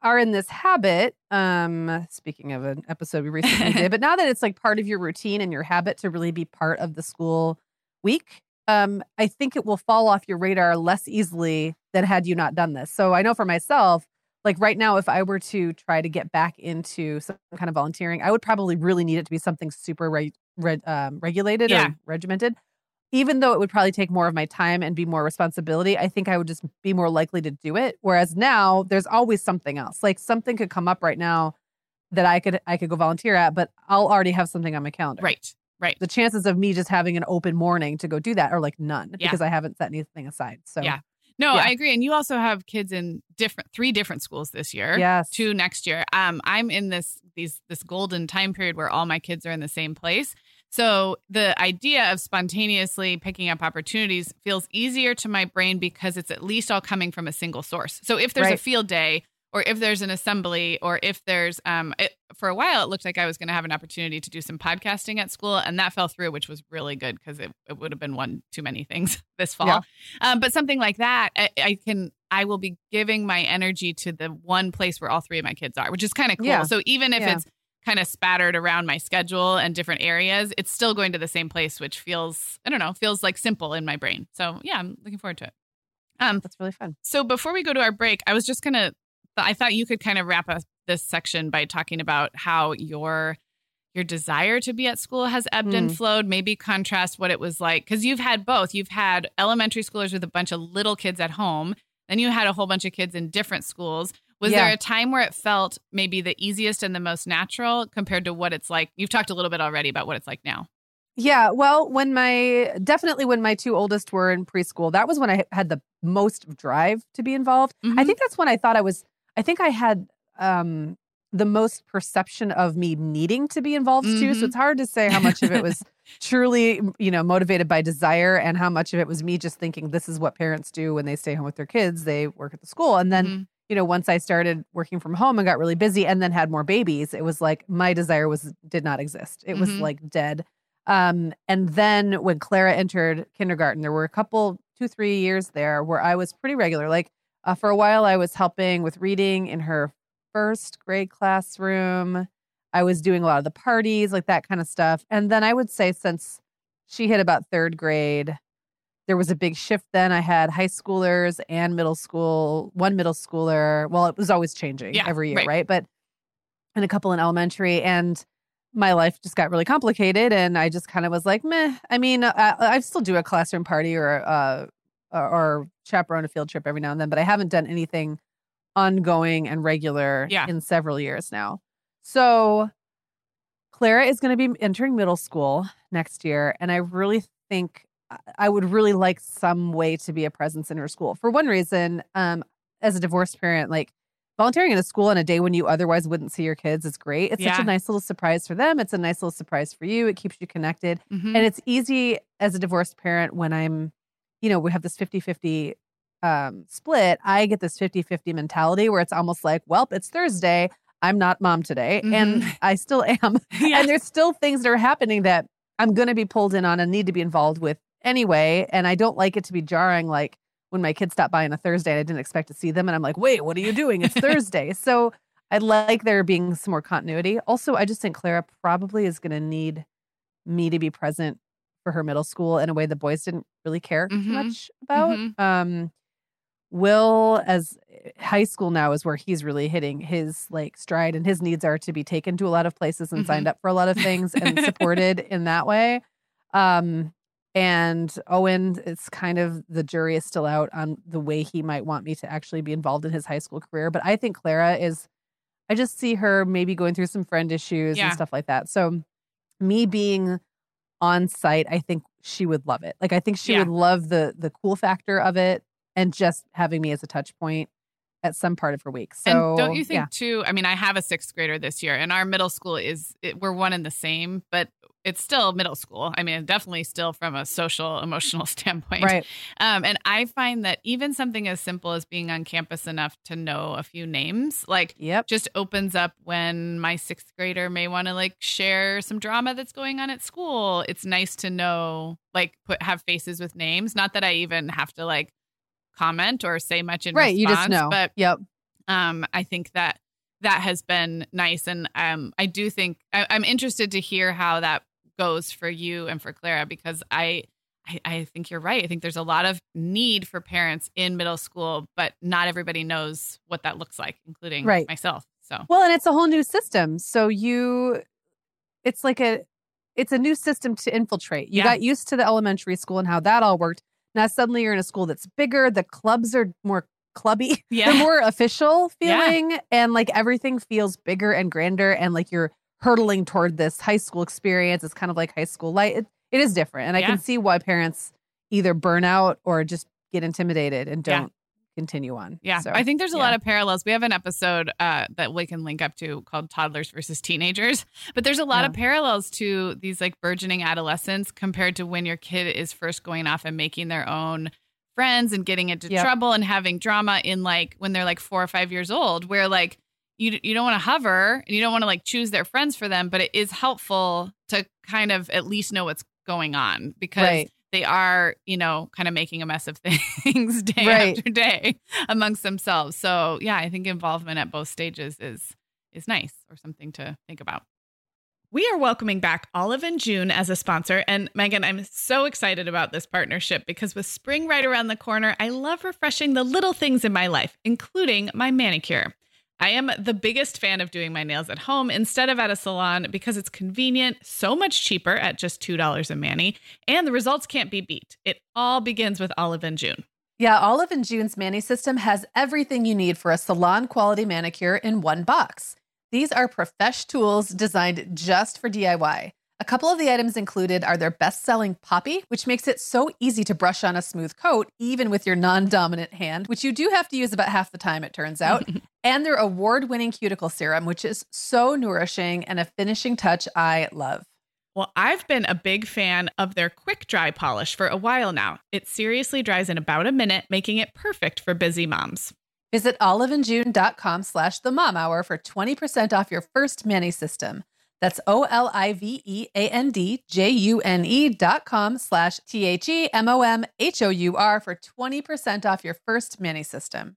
[SPEAKER 2] are in this habit, um, speaking of an episode we recently did, but now that it's like part of your routine and your habit to really be part of the school week, um, I think it will fall off your radar less easily than had you not done this. So I know for myself, like right now, if I were to try to get back into some kind of volunteering, I would probably really need it to be something super re- re- um, regulated
[SPEAKER 1] Yeah.
[SPEAKER 2] or regimented. Even though it would probably take more of my time and be more responsibility, I think I would just be more likely to do it. Whereas now, there's always something else. Like something could come up right now that I could I could go volunteer at, but I'll already have something on my calendar.
[SPEAKER 1] Right. Right.
[SPEAKER 2] The chances of me just having an open morning to go do that are like none
[SPEAKER 1] Yeah.
[SPEAKER 2] because I haven't set anything aside. So
[SPEAKER 1] Yeah. No,
[SPEAKER 2] Yeah.
[SPEAKER 1] I agree. And you also have kids in different three different schools this year.
[SPEAKER 2] yes,
[SPEAKER 1] Two next year. Um, I'm in this these this golden time period where all my kids are in the same place. So the idea of spontaneously picking up opportunities feels easier to my brain because it's at least all coming from a single source. So if there's a field day or if there's an assembly or if there's um it, for a while it looked like I was going to have an opportunity to do some podcasting at school and that fell through which was really good because it, it would have been one too many things this fall.
[SPEAKER 2] Yeah.
[SPEAKER 1] Um, but something like that I, I can I will be giving my energy to the one place where all three of my kids are, which is kind of cool.
[SPEAKER 2] Yeah.
[SPEAKER 1] So even if
[SPEAKER 2] Yeah.
[SPEAKER 1] it's kind of spattered around my schedule and different areas, it's still going to the same place, which feels I don't know, feels like simple in my brain. So yeah, I'm looking forward to it. Um,
[SPEAKER 2] that's really fun.
[SPEAKER 1] so before we go to our break, I was just gonna. I thought you could kind of wrap up this section by talking about how your your desire to be at school has ebbed and
[SPEAKER 2] Mm.
[SPEAKER 1] flowed. Maybe contrast what it was like because you've had both. You've had elementary schoolers with a bunch of little kids at home, then you had a whole bunch of kids in different schools. Was
[SPEAKER 2] Yeah.
[SPEAKER 1] there a time where it felt maybe the easiest and the most natural compared to what it's like? You've talked a little bit already about what it's like now.
[SPEAKER 2] Yeah, well, when my definitely when my two oldest were in preschool, that was when I had the most drive to be involved. I
[SPEAKER 1] Mhm.
[SPEAKER 2] think that's when I thought I was I think I had um the most perception of me needing to be involved too. So
[SPEAKER 1] Mhm.
[SPEAKER 2] it's hard to say how much of it was truly, you know, motivated by desire and how much of it was me just thinking this is what parents do when they stay home with their kids. They work at the school. And then
[SPEAKER 1] Mhm.
[SPEAKER 2] you know, once I started working from home and got really busy and then had more babies, it was like my desire was did not exist. It was
[SPEAKER 1] Mhm.
[SPEAKER 2] like dead. Um, and then when Clara entered kindergarten, there were a couple, two, three years there where I was pretty regular. Like uh, for a while, I was helping with reading in her first grade classroom. I was doing a lot of the parties, like that kind of stuff. And then I would say since she hit about third grade, there was a big shift then. I had high schoolers and middle school, one middle schooler. Well, it was always changing
[SPEAKER 1] Yeah,
[SPEAKER 2] every year,
[SPEAKER 1] right.
[SPEAKER 2] right? But and a couple in elementary. And my life just got really complicated. And I just kind of was like, meh. I mean, I, I still do a classroom party or, uh, or, or chaperone a field trip every now and then, but I haven't done anything ongoing and regular
[SPEAKER 1] Yeah.
[SPEAKER 2] in several years now. So Clara is going to be entering middle school next year. And I really think I- would really like some way to be a presence in her school. For one reason, um, as a divorced parent, like volunteering in a school on a day when you otherwise wouldn't see your kids is great. It's such a nice little surprise for them. It's a nice little surprise for you. It keeps you connected.
[SPEAKER 1] Mhm.
[SPEAKER 2] And it's easy as a divorced parent when I'm, you know, we have this 50 50 um, split. I get this 50 50 mentality where it's almost like, well, it's Thursday. I'm not mom today. And
[SPEAKER 1] Mhm.
[SPEAKER 2] I still am.
[SPEAKER 1] Yeah.
[SPEAKER 2] And there's still things that are happening that I'm going to be pulled in on and need to be involved with anyway. And I don't like it to be jarring. Like when my kids stop by on a Thursday and I didn't expect to see them. And I'm like, wait, what are you doing? It's Thursday. So I like there being some more continuity. Also, I just think Clara probably is going to need me to be present for her middle school in a way the boys didn't really care
[SPEAKER 1] Mhm.
[SPEAKER 2] too much about.
[SPEAKER 1] Mhm.
[SPEAKER 2] Um, Will, as eh, high school now, is where he's really hitting his like stride, and his needs are to be taken to a lot of places and signed up for a lot of things and supported in that way. Um, and Owen, it's kind of the jury is still out on the way he might want me to actually be involved in his high school career. But I think Clara is, I just see her maybe going through some friend issues
[SPEAKER 1] Yeah.
[SPEAKER 2] and stuff like that. So, me being on site, I think she would love it. Like I think she
[SPEAKER 1] Yeah.
[SPEAKER 2] would love the the cool factor of it and just having me as a touch point at some part of her week. So
[SPEAKER 1] and don't you think
[SPEAKER 2] yeah.
[SPEAKER 1] too? I mean, I have a sixth grader this year, and our middle school is it, we're one and the same, but it's still middle school. I mean, definitely still from a social emotional standpoint,
[SPEAKER 2] right?
[SPEAKER 1] Um, and I find that even something as simple as being on campus enough to know a few names, like
[SPEAKER 2] Yep.
[SPEAKER 1] just opens up when my sixth grader may want to like share some drama that's going on at school. It's nice to know, like, put have faces with names. Not that I even have to like comment or say much in
[SPEAKER 2] Right. You just
[SPEAKER 1] response,
[SPEAKER 2] know.
[SPEAKER 1] but
[SPEAKER 2] yep.
[SPEAKER 1] um, I think that that has been nice, and um, I do think I, I'm interested to hear how that goes for you and for Clara because I, I I think you're right. I think there's a lot of need for parents in middle school, but not everybody knows what that looks like, including
[SPEAKER 2] Right.
[SPEAKER 1] myself. So
[SPEAKER 2] Well, and it's a whole new system. So you it's like a it's a new system to infiltrate. You
[SPEAKER 1] Yeah.
[SPEAKER 2] got used to the elementary school and how that all worked. Now suddenly you're in a school that's bigger, the clubs are more clubby.
[SPEAKER 1] Yeah.
[SPEAKER 2] They're more official
[SPEAKER 1] Yeah.
[SPEAKER 2] feeling and like everything feels bigger and grander and like you're hurtling toward this high school experience. It's kind of like high school light. It, it is different. And I can see why parents either burn out or just get intimidated and don't continue on.
[SPEAKER 1] Yeah,
[SPEAKER 2] So,
[SPEAKER 1] I think there's a
[SPEAKER 2] yeah.
[SPEAKER 1] lot of parallels. We have an episode uh, that we can link up to called "Toddlers versus Teenagers," but there's a lot of parallels to these like burgeoning adolescents compared to when your kid is first going off and making their own friends and getting into
[SPEAKER 2] Yep.
[SPEAKER 1] trouble and having drama in like when they're like four or five years old, where like you you don't want to hover and you don't want to like choose their friends for them, but it is helpful to kind of at least know what's going on because
[SPEAKER 2] Right.
[SPEAKER 1] They are, you know, kind of making a mess of things day
[SPEAKER 2] Right.
[SPEAKER 1] after day amongst themselves. So yeah, I think involvement at both stages is is nice or something to think about. We are welcoming back Olive and June as a sponsor. And Meagan, I'm so excited about this partnership because with spring right around the corner, I love refreshing the little things in my life, including my manicure. I am the biggest fan of doing my nails at home instead of at a salon because it's convenient, so much cheaper at just $2 a mani, and the results can't be beat. It all begins with Olive and June.
[SPEAKER 2] Yeah, Olive and June's Mani system has everything you need for a salon quality manicure in one box. These are profesh tools designed just for DIY. A couple of the items included are their best selling Poppy, which makes it so easy to brush on a smooth coat, even with your non dominant hand, which you do have to use about half the time, it turns out. and their award winning cuticle serum, which is so nourishing and a finishing touch I love.
[SPEAKER 1] Well, I've been a big fan of their quick dry polish for a while now. It seriously dries in about a minute, making it perfect for busy moms.
[SPEAKER 2] Visit oliveandjune.com slash the mom hour for 20% off your first mani system. That's O L I V E A N D J U N E dot com slash T H E M O M H O U R for 20% off your first mani system.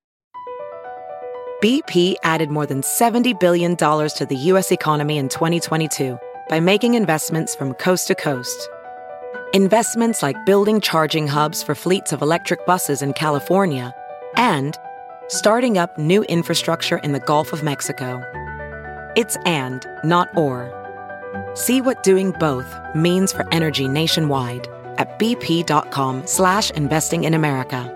[SPEAKER 3] BP added more than $70 billion to the U.S. economy in 2022 by making investments from coast to coast. Investments like building charging hubs for fleets of electric buses in California and starting up new infrastructure in the Gulf of Mexico. It's and, not or. See what doing both means for energy nationwide at bp.com slash investing in America.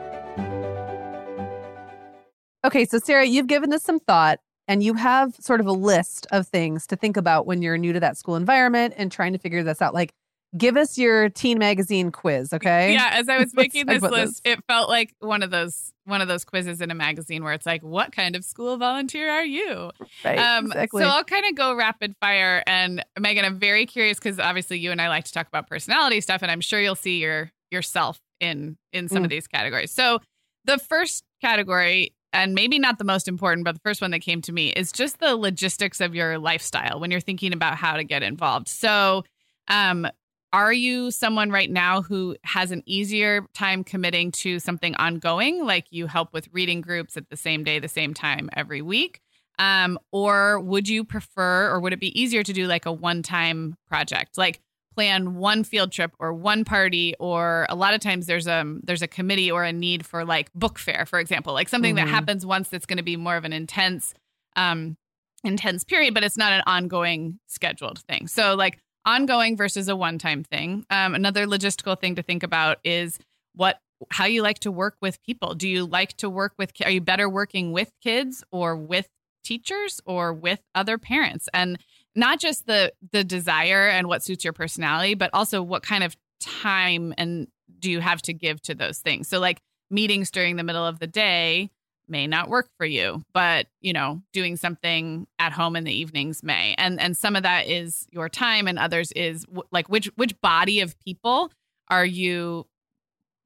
[SPEAKER 2] Okay, so Sarah, you've given this some thought and you have sort of a list of things to think about when you're new to that school environment and trying to figure this out. Like, give us your teen magazine quiz, okay?
[SPEAKER 1] Yeah, as I was making this
[SPEAKER 2] about
[SPEAKER 1] list, it felt like one of those one of those quizzes in a magazine where it's like, what kind of school volunteer are you?
[SPEAKER 2] Right.
[SPEAKER 1] Um,
[SPEAKER 2] exactly.
[SPEAKER 1] So I'll kind of go rapid fire. And Meagan, I'm very curious because obviously you and I like to talk about personality stuff, and I'm sure you'll see your yourself in in some
[SPEAKER 2] Mm.
[SPEAKER 1] of these categories. So the first category, and maybe not the most important, but the first one that came to me is just the logistics of your lifestyle when you're thinking about how to get involved. So, um, are you someone right now who has an easier time committing to something ongoing, like you help with reading groups at the same day, the same time every week? Um, or would you prefer, or would it be easier to do like a one time project? Like plan one field trip or one party or a lot of times there's a there's a committee or a need for like book fair for example like something that
[SPEAKER 2] Mhm.
[SPEAKER 1] happens once that's going to be more of an intense um intense period but it's not an ongoing scheduled thing so like ongoing versus a one time thing. Um another logistical thing to think about is what how you like to work with people. Do you like to work with are you better working with kids or with teachers or with other parents? And not just the the desire and what suits your personality but also what kind of time and do you have to give to those things? So like meetings during the middle of the day may not work for you but you know doing something at home in the evenings may and and some of that is your time and others is w- like which which body of people are you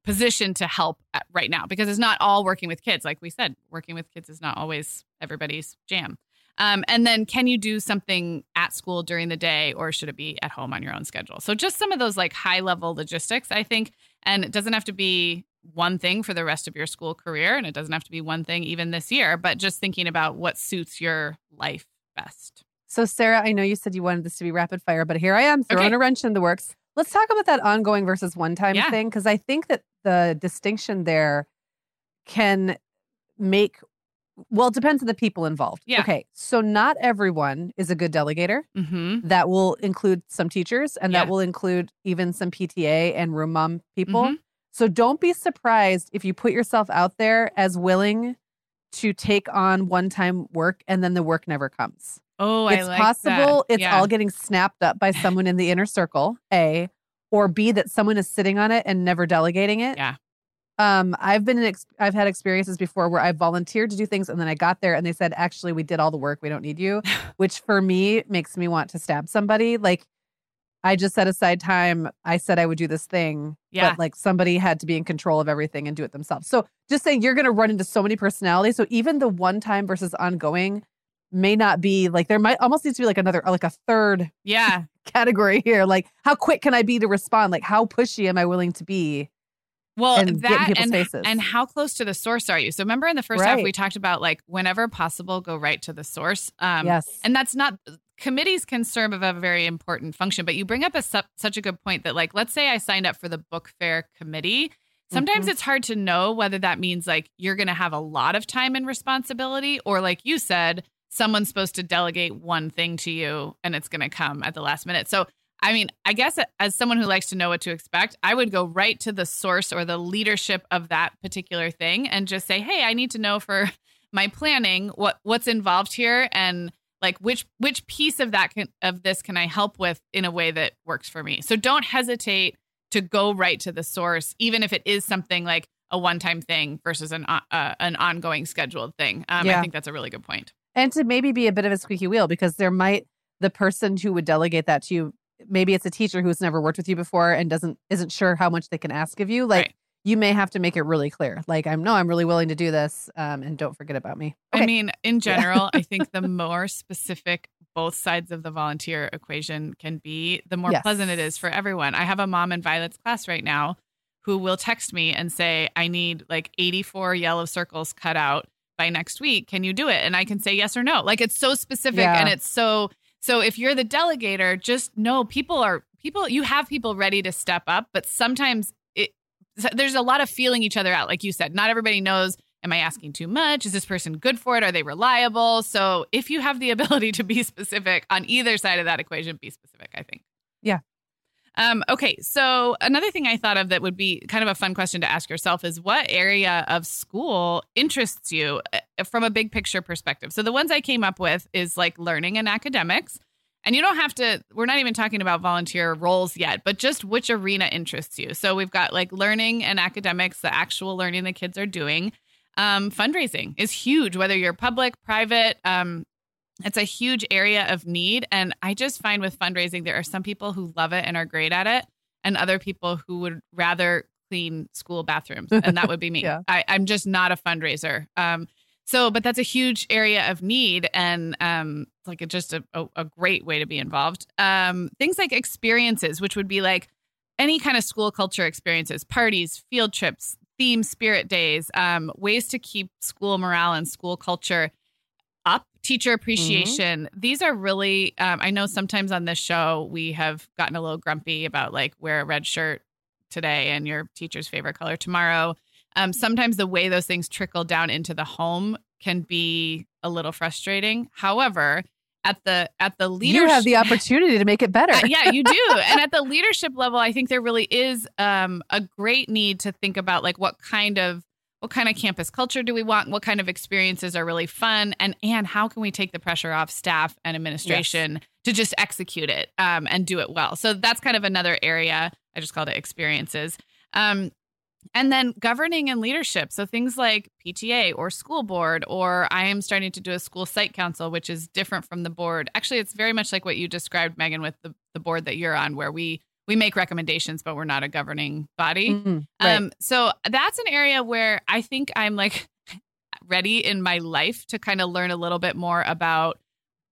[SPEAKER 1] positioned to help right now because it's not all working with kids like we said working with kids is not always everybody's jam um, and then can you do something at school during the day or should it be at home on your own schedule? So just some of those like high level logistics, I think. And it doesn't have to be one thing for the rest of your school career. And it doesn't have to be one thing even this year, but just thinking about what suits your life best.
[SPEAKER 2] So, Sarah, I know you said you wanted this to be rapid fire, but here I am throwing
[SPEAKER 1] Okay.
[SPEAKER 2] a wrench in the works. Let's talk about that ongoing versus one time
[SPEAKER 1] Yeah.
[SPEAKER 2] thing, because I think that the distinction there can make, well, it depends on the people involved.
[SPEAKER 1] Yeah.
[SPEAKER 2] Okay. So, not everyone is a good delegator.
[SPEAKER 1] Mm-hmm.
[SPEAKER 2] That will include some teachers and
[SPEAKER 1] Yeah.
[SPEAKER 2] that will include even some PTA and room mom people.
[SPEAKER 1] Mhm.
[SPEAKER 2] So, don't be surprised if you put yourself out there as willing to take on one time work and then the work never comes
[SPEAKER 1] Oh, I
[SPEAKER 2] it's
[SPEAKER 1] like
[SPEAKER 2] possible
[SPEAKER 1] that.
[SPEAKER 2] it's
[SPEAKER 1] Yeah.
[SPEAKER 2] all getting snapped up by someone in the inner circle a or b that someone is sitting on it and never delegating it
[SPEAKER 1] Yeah.
[SPEAKER 2] um i've been in ex- i've had experiences before where i volunteered to do things and then i got there and they said actually we did all the work we don't need you which for me makes me want to stab somebody like i just set aside time i said i would do this thing
[SPEAKER 1] Yeah.
[SPEAKER 2] but like somebody had to be in control of everything and do it themselves so just saying you're going to run into so many personalities so even the one time versus ongoing may not be like there might almost needs to be like another like a third
[SPEAKER 1] Yeah.
[SPEAKER 2] category here like how quick can i be to respond like how pushy am i willing to be
[SPEAKER 1] Well,
[SPEAKER 2] and
[SPEAKER 1] that and,
[SPEAKER 2] faces.
[SPEAKER 1] and how close to the source are you? So remember in the first half we talked about like whenever possible, go right to the source. Um,
[SPEAKER 2] yes
[SPEAKER 1] And that's not committees can serve of a very important function, but you bring up a su- such a good point that like let's say I signed up for the book fair committee. Sometimes
[SPEAKER 2] Mhm.
[SPEAKER 1] it's hard to know whether that means like you're going to have a lot of time and responsibility or like you said someone's supposed to delegate one thing to you and it's going to come at the last minute. So I mean, I guess as someone who likes to know what to expect, I would go right to the source or the leadership of that particular thing and just say, "Hey, I need to know for my planning what what's involved here and like which which piece of that can, of this can I help with in a way that works for me." So don't hesitate to go right to the source even if it is something like a one-time thing versus an uh, uh, an ongoing scheduled thing. Um, I think that's a really good point.
[SPEAKER 2] and to maybe be a bit of a squeaky wheel because there might the person who would delegate that to you maybe it's a teacher who's never worked with you before and doesn't isn't sure how much they can ask of you like
[SPEAKER 1] Right.
[SPEAKER 2] You may have to make it really clear like i'm no i'm really willing to do this um, and don't forget about me
[SPEAKER 1] I mean, in general, I think the more specific both sides of the volunteer equation can be, the more
[SPEAKER 2] Yes.
[SPEAKER 1] pleasant it is for everyone. I have a mom in Violet's class right now who will text me and say, I need like 84 yellow circles cut out by next week. Can you do it? And I can say yes or no. Like it's so specific
[SPEAKER 2] Yeah.
[SPEAKER 1] and it's so so if you're the delegator, just know people are people you have people ready to step up, but sometimes it there's a lot of feeling each other out like you said. Not everybody knows am I asking too much? Is this person good for it? Are they reliable? So if you have the ability to be specific on either side of that equation, be specific, I think.
[SPEAKER 2] Yeah.
[SPEAKER 1] Um, okay, so another thing I thought of that would be kind of a fun question to ask yourself is what area of school interests you uh, from a big picture perspective? So the ones I came up with is like learning and academics. And you don't have to, we're not even talking about volunteer roles yet, but just which arena interests you. So we've got like learning and academics, the actual learning the kids are doing. Um, fundraising is huge, whether you're public, private. Um, it's a huge area of need. And I just find with fundraising, there are some people who love it and are great at it, and other people who would rather clean school bathrooms. And that would be me.
[SPEAKER 2] Yeah.
[SPEAKER 1] I, I'm just not a fundraiser. Um, so, but that's a huge area of need and um, like a, just a, a, a great way to be involved. Um, things like experiences, which would be like any kind of school culture experiences, parties, field trips, theme spirit days, um, ways to keep school morale and school culture up, teacher appreciation. These are really, um, I know sometimes on this show we have gotten a little grumpy about like wear a red shirt today and your teacher's favorite color tomorrow. Um, sometimes the way those things trickle down into the home can be a little frustrating. However, at the at the leadership,
[SPEAKER 2] You have the opportunity to make it better.
[SPEAKER 1] uh, yeah, you do. and at the leadership level, I think there really is um, a great need to think about like what kind of what kind of campus culture do we want? What kind of experiences are really fun? And and how can we take the pressure off staff and administration to just execute it um, and do it well? So that's kind of another area. I just called it experiences. Um, and then governing and leadership. So things like PTA or school board, or I am starting to do a school site council, which is different from the board. Actually, it's very much like what you described, Meagan, with the, the board that you're on, where we we make recommendations, but we're not a governing body.
[SPEAKER 2] Mhm, right.
[SPEAKER 1] Um, so that's an area where I think I'm like ready in my life to kind of learn a little bit more about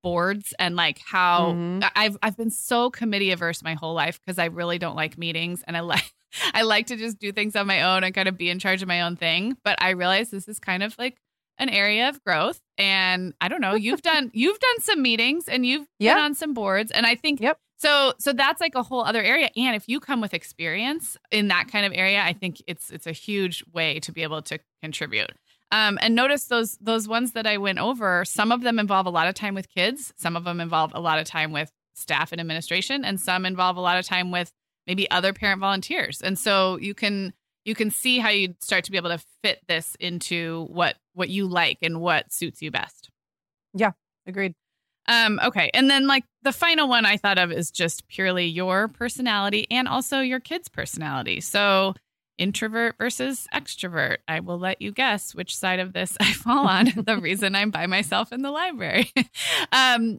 [SPEAKER 1] boards and like how
[SPEAKER 2] Mhm.
[SPEAKER 1] I've I've been so committee averse my whole life because I really don't like meetings and I like I like to just do things on my own and kind of be in charge of my own thing. But I realize this is kind of like an area of growth. And I don't know, you've done you've done some meetings and you've
[SPEAKER 2] Yeah.
[SPEAKER 1] been on some boards. And I think
[SPEAKER 2] Yep.
[SPEAKER 1] so so that's like a whole other area. And if you come with experience in that kind of area, I think it's it's a huge way to be able to contribute. Um, and notice those those ones that I went over. Some of them involve a lot of time with kids. Some of them involve a lot of time with staff and administration, and some involve a lot of time with maybe other parent volunteers. And so you can you can see how you start to be able to fit this into what what you like and what suits you best.
[SPEAKER 2] Yeah, agreed.
[SPEAKER 1] Um, okay. And then like the final one I thought of is just purely your personality and also your kid's personality. So introvert versus extrovert. I will let you guess which side of this I fall on. the reason I'm by myself in the library. um,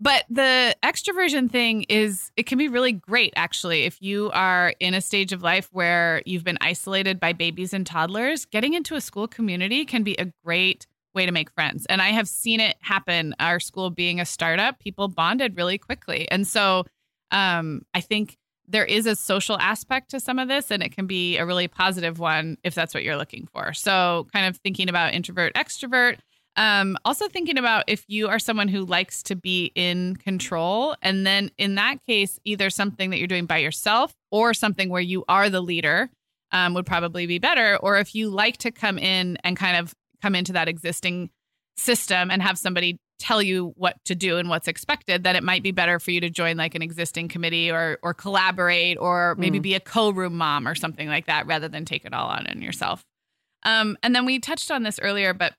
[SPEAKER 1] but the extroversion thing is it can be really great actually if you are in a stage of life where you've been isolated by babies and toddlers getting into a school community can be a great way to make friends. And I have seen it happen. Our school being a startup, people bonded really quickly. And so um, I think there is a social aspect to some of this, and it can be a really positive one if that's what you're looking for. So, kind of thinking about introvert, extrovert. Um, also, thinking about if you are someone who likes to be in control, and then in that case, either something that you're doing by yourself or something where you are the leader um, would probably be better. Or if you like to come in and kind of come into that existing system and have somebody tell you what to do and what's expected then it might be better for you to join like an existing committee or or collaborate or maybe
[SPEAKER 2] Mm.
[SPEAKER 1] be a co-room mom or something like that rather than take it all on in yourself um, and then we touched on this earlier but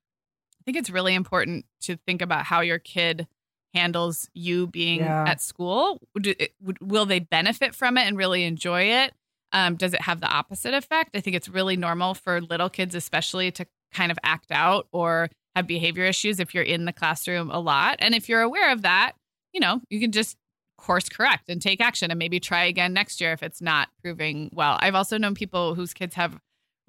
[SPEAKER 1] think it's really important to think about how your kid handles you being
[SPEAKER 2] Yeah.
[SPEAKER 1] at school Do, it- would- will they benefit from it and really enjoy it um, does it have the opposite effect i think it's really normal for little kids especially to kind of act out or have behavior issues if you're in the classroom a lot. And if you're aware of that, you know, you can just course correct and take action and maybe try again next year if it's not proving well. I've also known people whose kids have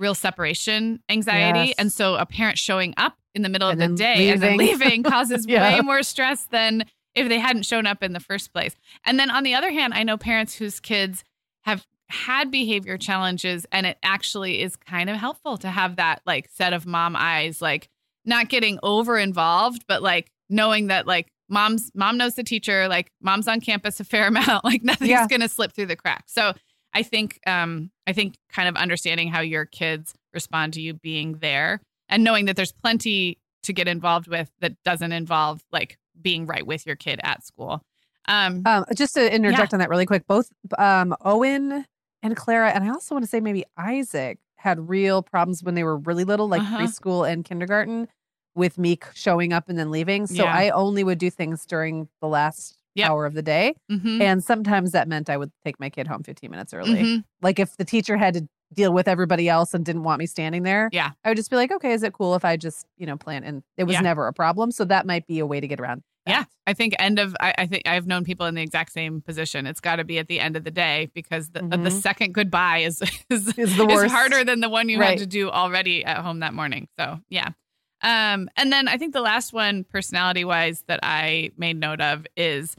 [SPEAKER 1] real separation anxiety.
[SPEAKER 2] Yes.
[SPEAKER 1] And so a parent showing up in the middle
[SPEAKER 2] And
[SPEAKER 1] of the day and then
[SPEAKER 2] leaving.
[SPEAKER 1] leaving causes
[SPEAKER 2] Yeah.
[SPEAKER 1] way more stress than if they hadn't shown up in the first place. And then on the other hand, I know parents whose kids have had behavior challenges and it actually is kind of helpful to have that like set of mom eyes like not getting over involved but like knowing that like mom's mom knows the teacher like mom's on campus a fair amount like nothing's
[SPEAKER 2] Yeah.
[SPEAKER 1] going to slip through the cracks so i think um i think kind of understanding how your kids respond to you being there and knowing that there's plenty to get involved with that doesn't involve like being right with your kid at school um
[SPEAKER 2] Um, just to interject on that really quick, both um, Owen and Clara, and I also want to say maybe Isaac had real problems when they were really little, like
[SPEAKER 1] Uh-huh.
[SPEAKER 2] preschool and kindergarten, with me showing up and then leaving. So
[SPEAKER 1] Yeah.
[SPEAKER 2] I only would do things during the last
[SPEAKER 1] Yep.
[SPEAKER 2] hour of the day.
[SPEAKER 1] mhm,
[SPEAKER 2] And sometimes that meant I would take my kid home 15 minutes early.
[SPEAKER 1] mhm.
[SPEAKER 2] Like if the teacher had to deal with everybody else and didn't want me standing there.
[SPEAKER 1] Yeah.
[SPEAKER 2] I would just be like, okay, is it cool if I just, you know, plan? And it was
[SPEAKER 1] Yeah.
[SPEAKER 2] never a problem. So that might be a way to get around.
[SPEAKER 1] Yeah. I think end of I, I think I've known people in the exact same position. It's got to be at the end of the day because the, the
[SPEAKER 2] Mhm.
[SPEAKER 1] second goodbye is is,
[SPEAKER 2] Is the
[SPEAKER 1] is
[SPEAKER 2] worst.
[SPEAKER 1] harder than the one you
[SPEAKER 2] Right.
[SPEAKER 1] had to do already at home that morning. So yeah. Um, and then I think the last one, personality wise, that I made note of is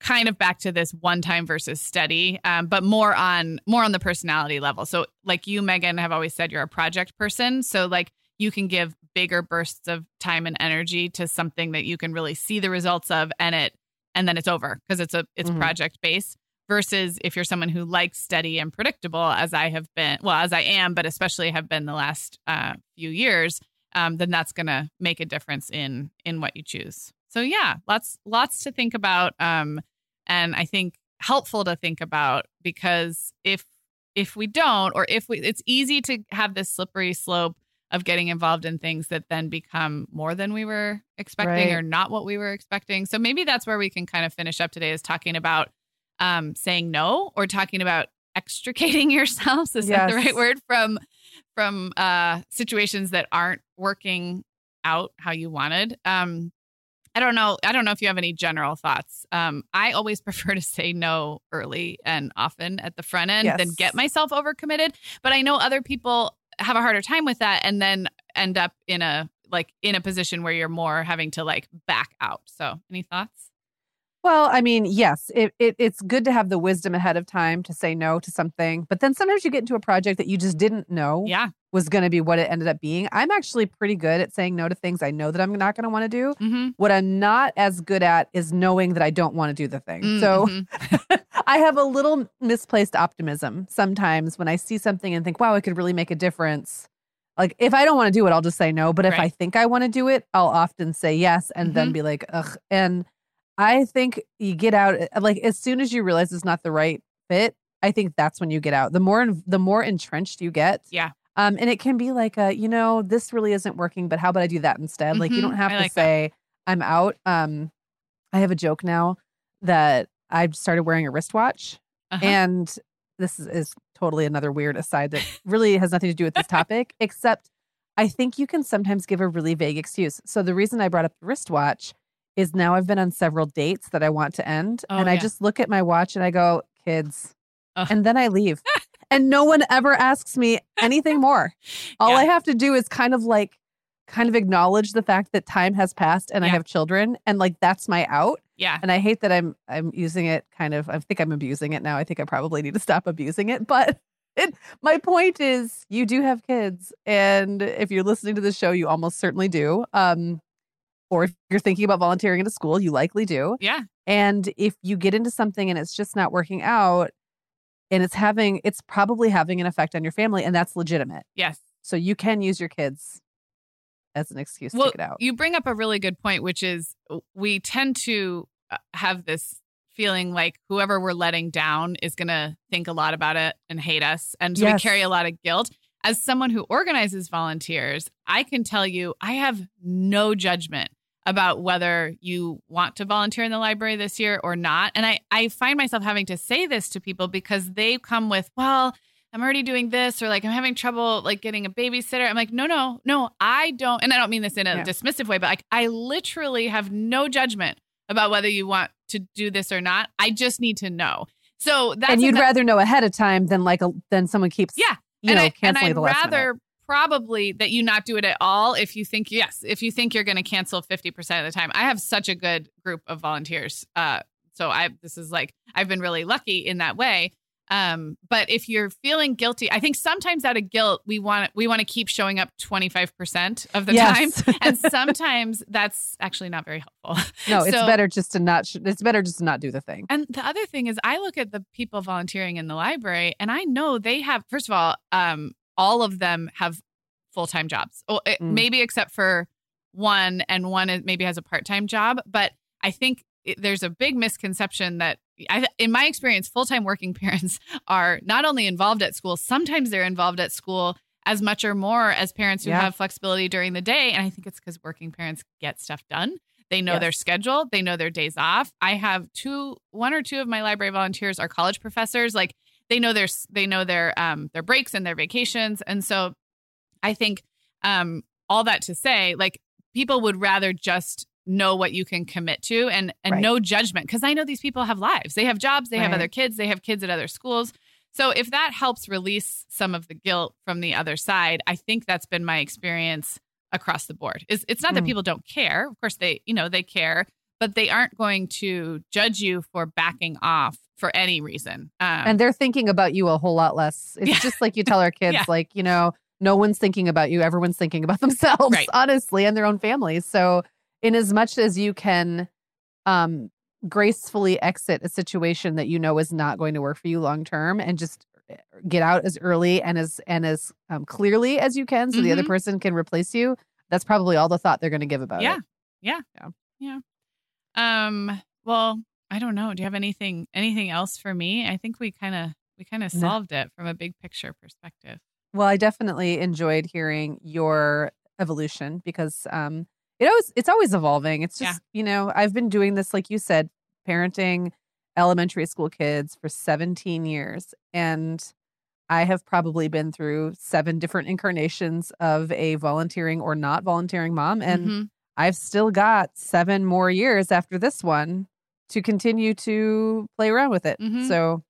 [SPEAKER 1] kind of back to this one time versus steady, um, but more on more on the personality level. So like you, Meagan, have always said you're a project person. So like you can give bigger bursts of time and energy to something that you can really see the results of and it and then it's over because it's a it's
[SPEAKER 2] Mhm.
[SPEAKER 1] project based versus if you're someone who likes steady and predictable as I have been well as I am but especially have been the last uh, few years um, then that's going to make a difference in in what you choose so yeah lots lots to think about um, and I think helpful to think about because if if we don't or if we it's easy to have this slippery slope of getting involved in things that then become more than we were expecting
[SPEAKER 2] Right.
[SPEAKER 1] or not what we were expecting. So maybe that's where we can kind of finish up today is talking about um, saying no or talking about extricating yourselves. Is that the right word from from uh, situations that aren't working out how you wanted? Um, I don't know. I don't know if you have any general thoughts. Um, I always prefer to say no early and often at the front end than get myself overcommitted. But I know other people have a harder time with that and then end up in a like in a position where you're more having to like back out. So, any thoughts?
[SPEAKER 2] Well, I mean, yes, it, it it's good to have the wisdom ahead of time to say no to something. But then sometimes you get into a project that you just didn't know
[SPEAKER 1] Yeah.
[SPEAKER 2] Was going to be what it ended up being. I'm actually pretty good at saying no to things I know that I'm not going to want to do.
[SPEAKER 1] Mm-hmm.
[SPEAKER 2] What I'm not as good at is knowing that I don't want to do the thing.
[SPEAKER 1] Mm,
[SPEAKER 2] So
[SPEAKER 1] mm-hmm.
[SPEAKER 2] I have a little misplaced optimism sometimes when I see something and think, wow, it could really make a difference. Like if I don't want to do it, I'll just say no. But if I think I want to do it, I'll often say yes and then
[SPEAKER 1] Mhm.
[SPEAKER 2] be like, ugh. And I think you get out like as soon as you realize it's not the right fit, I think that's when you get out. The more the more entrenched you get.
[SPEAKER 1] Yeah.
[SPEAKER 2] Um, and it can be like a, you know, this really isn't working, but how about I do that instead? Like you
[SPEAKER 1] Mhm.
[SPEAKER 2] don't have
[SPEAKER 1] I
[SPEAKER 2] to
[SPEAKER 1] like that.
[SPEAKER 2] say I'm out. Um, I have a joke now that I've started wearing a wristwatch.
[SPEAKER 1] Uh-huh.
[SPEAKER 2] And this is, is totally another weird aside that really has nothing to do with this topic, except I think you can sometimes give a really vague excuse. So the reason I brought up the wristwatch is now I've been on several dates that I want to end.
[SPEAKER 1] Oh,
[SPEAKER 2] and I
[SPEAKER 1] yeah.
[SPEAKER 2] just look at my watch and I go, kids. And then I leave. And no one ever asks me anything more. All
[SPEAKER 1] Yeah.
[SPEAKER 2] I have to do is kind of like, kind of acknowledge the fact that time has passed and I have children. And like, that's my out
[SPEAKER 1] yeah.
[SPEAKER 2] and I hate that I'm I'm using it kind of I think I'm abusing it now. I think I probably need to stop abusing it. But it, my point is you do have kids and if you're listening to the show you almost certainly do. Um or if you're thinking about volunteering at a school, you likely do.
[SPEAKER 1] Yeah.
[SPEAKER 2] And if you get into something and it's just not working out and it's having it's probably having an effect on your family and that's legitimate.
[SPEAKER 1] Yes.
[SPEAKER 2] So you can use your kids as an excuse
[SPEAKER 1] Well,
[SPEAKER 2] to get out.
[SPEAKER 1] you bring up a really good point, which is we tend to uh, have this feeling like whoever we're letting down is going to think a lot about it and hate us. And so we carry a lot of guilt. As someone who organizes volunteers, I can tell you I have no judgment about whether you want to volunteer in the library this year or not. And I, I find myself having to say this to people because they come with, well, I'm already doing this, or like I'm having trouble like getting a babysitter. I'm like, no, no, no, I don't. And I don't mean this in a
[SPEAKER 2] Yeah.
[SPEAKER 1] dismissive way, but like I literally have no judgment about whether you want to do this or not. I just need to know. So that's
[SPEAKER 2] and you'd rather know ahead of time than like a, than someone keeps
[SPEAKER 1] Yeah.
[SPEAKER 2] you
[SPEAKER 1] and
[SPEAKER 2] know
[SPEAKER 1] I, and
[SPEAKER 2] canceling
[SPEAKER 1] I'd
[SPEAKER 2] the last minute.
[SPEAKER 1] rather probably that you not do it at all if you think yes if you think you're going to cancel 50% of the time i have such a good group of volunteers uh so i this is like i've been really lucky in that way um but if you're feeling guilty i think sometimes out of guilt we want we want to keep showing up 25% of the
[SPEAKER 2] Yes.
[SPEAKER 1] time and sometimes that's actually not very helpful
[SPEAKER 2] no, it's
[SPEAKER 1] So-
[SPEAKER 2] better just to not. Sh- it's better just to not do the thing.
[SPEAKER 1] and the other thing is, I look at the people volunteering in the library, and I know they have. First of all, um, all of them have full time jobs, oh, it-
[SPEAKER 2] Mm.
[SPEAKER 1] maybe except for one, and one maybe has a part time job. But I think it, there's a big misconception that, I, in my experience, full time working parents are not only involved at school, sometimes they're involved at school as much or more as parents who
[SPEAKER 2] Yeah.
[SPEAKER 1] have flexibility during the day. And I think it's because working parents get stuff done. They know their schedule. They know their days off. I have two, one or two of my library volunteers are college professors. Like they know their they know their um their breaks and their vacations. And so i think um all that to say like people would rather just know what you can commit to and and
[SPEAKER 2] Right.
[SPEAKER 1] no judgment because i know these people have lives. They have jobs they have other kids they have kids at other schools. So if that helps release some of the guilt from the other side i think that's been my experience across the board. It's, it's not that
[SPEAKER 2] Mm.
[SPEAKER 1] people don't care. Of course they you know they care but they aren't going to judge you for backing off for any reason um,
[SPEAKER 2] and they're thinking about you a whole lot less. It's
[SPEAKER 1] Yeah.
[SPEAKER 2] just like you tell our kids,
[SPEAKER 1] Yeah.
[SPEAKER 2] like, you know, no one's thinking about you. Everyone's thinking about themselves,
[SPEAKER 1] Right.
[SPEAKER 2] honestly, and their own families. So, in as much as you can um, gracefully exit a situation that you know is not going to work for you long term and just eh, get out as early and as and as um, clearly as you can so the other
[SPEAKER 1] Mhm.
[SPEAKER 2] person can replace you that's probably all the thought they're going to give about
[SPEAKER 1] Yeah.
[SPEAKER 2] it
[SPEAKER 1] Yeah.
[SPEAKER 2] Yeah.
[SPEAKER 1] Yeah. Um, well, I don't know. Do you have anything anything else for me? I think we kind of we kind of
[SPEAKER 2] No.
[SPEAKER 1] solved it from a big picture perspective.
[SPEAKER 2] Well, I definitely enjoyed hearing your evolution because um it always it's always evolving. It's
[SPEAKER 1] Yeah.
[SPEAKER 2] just, you know, I've been doing this like you said, parenting elementary school kids for 17 years and I have probably been through seven different incarnations of a volunteering or not volunteering mom and
[SPEAKER 1] Mhm.
[SPEAKER 2] I've still got 7 more years after this one to continue to play around with it.
[SPEAKER 1] Mhm.
[SPEAKER 2] So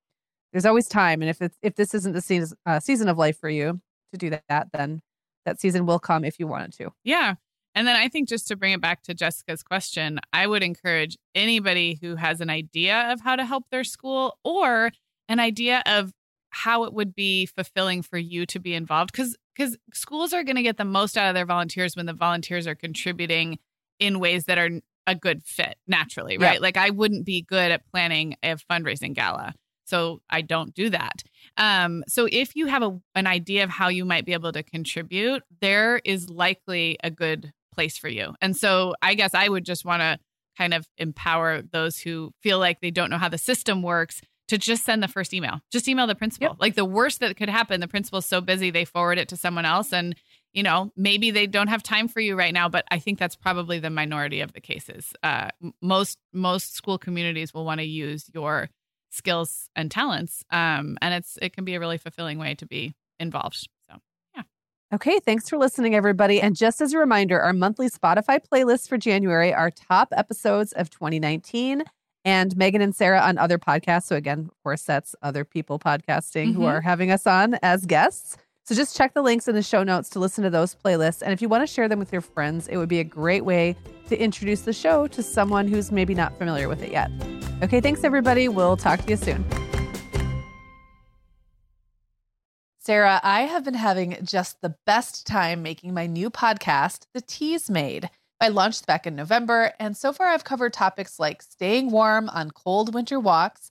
[SPEAKER 2] there's always time and if it's if this isn't the season, uh, season of life for you to do that then that season will come if you wanted to
[SPEAKER 1] Yeah. And then I think just to bring it back to Jessica's question, I would encourage anybody who has an idea of how to help their school or an idea of how it would be fulfilling for you to be involved because because schools are going to get the most out of their volunteers when the volunteers are contributing in ways that are a good fit naturally
[SPEAKER 2] Yeah.
[SPEAKER 1] right like i wouldn't be good at planning a fundraising gala so i don't do that um, so if you have a, an idea of how you might be able to contribute there is likely a good place for you and so i guess i would just want to kind of empower those who feel like they don't know how the system works to just send the first email. Just email the principal.
[SPEAKER 2] Yep.
[SPEAKER 1] Like the worst that could happen, the principal's so busy they forward it to someone else and you know, maybe they don't have time for you right now, but I think that's probably the minority of the cases. Uh, most most school communities will want to use your skills and talents, um, and it's it can be a really fulfilling way to be involved. So yeah.
[SPEAKER 2] Okay, thanks for listening, everybody. And just as a reminder, our monthly Spotify playlist for January are top episodes of 2019 and Meagan and Sarah on other podcasts. So, again, of course, that's other people podcasting who
[SPEAKER 1] Mhm.
[SPEAKER 2] are having us on as guests. So, just check the links in the show notes to listen to those playlists. And if you want to share them with your friends, it would be a great way to introduce the show to someone who's maybe not familiar with it yet. Okay, thanks, everybody. We'll talk to you soon. Sarah, I have been having just the best time making my new podcast, The Teas Made. I launched back in November, and so far I've covered topics like staying warm on cold winter walks,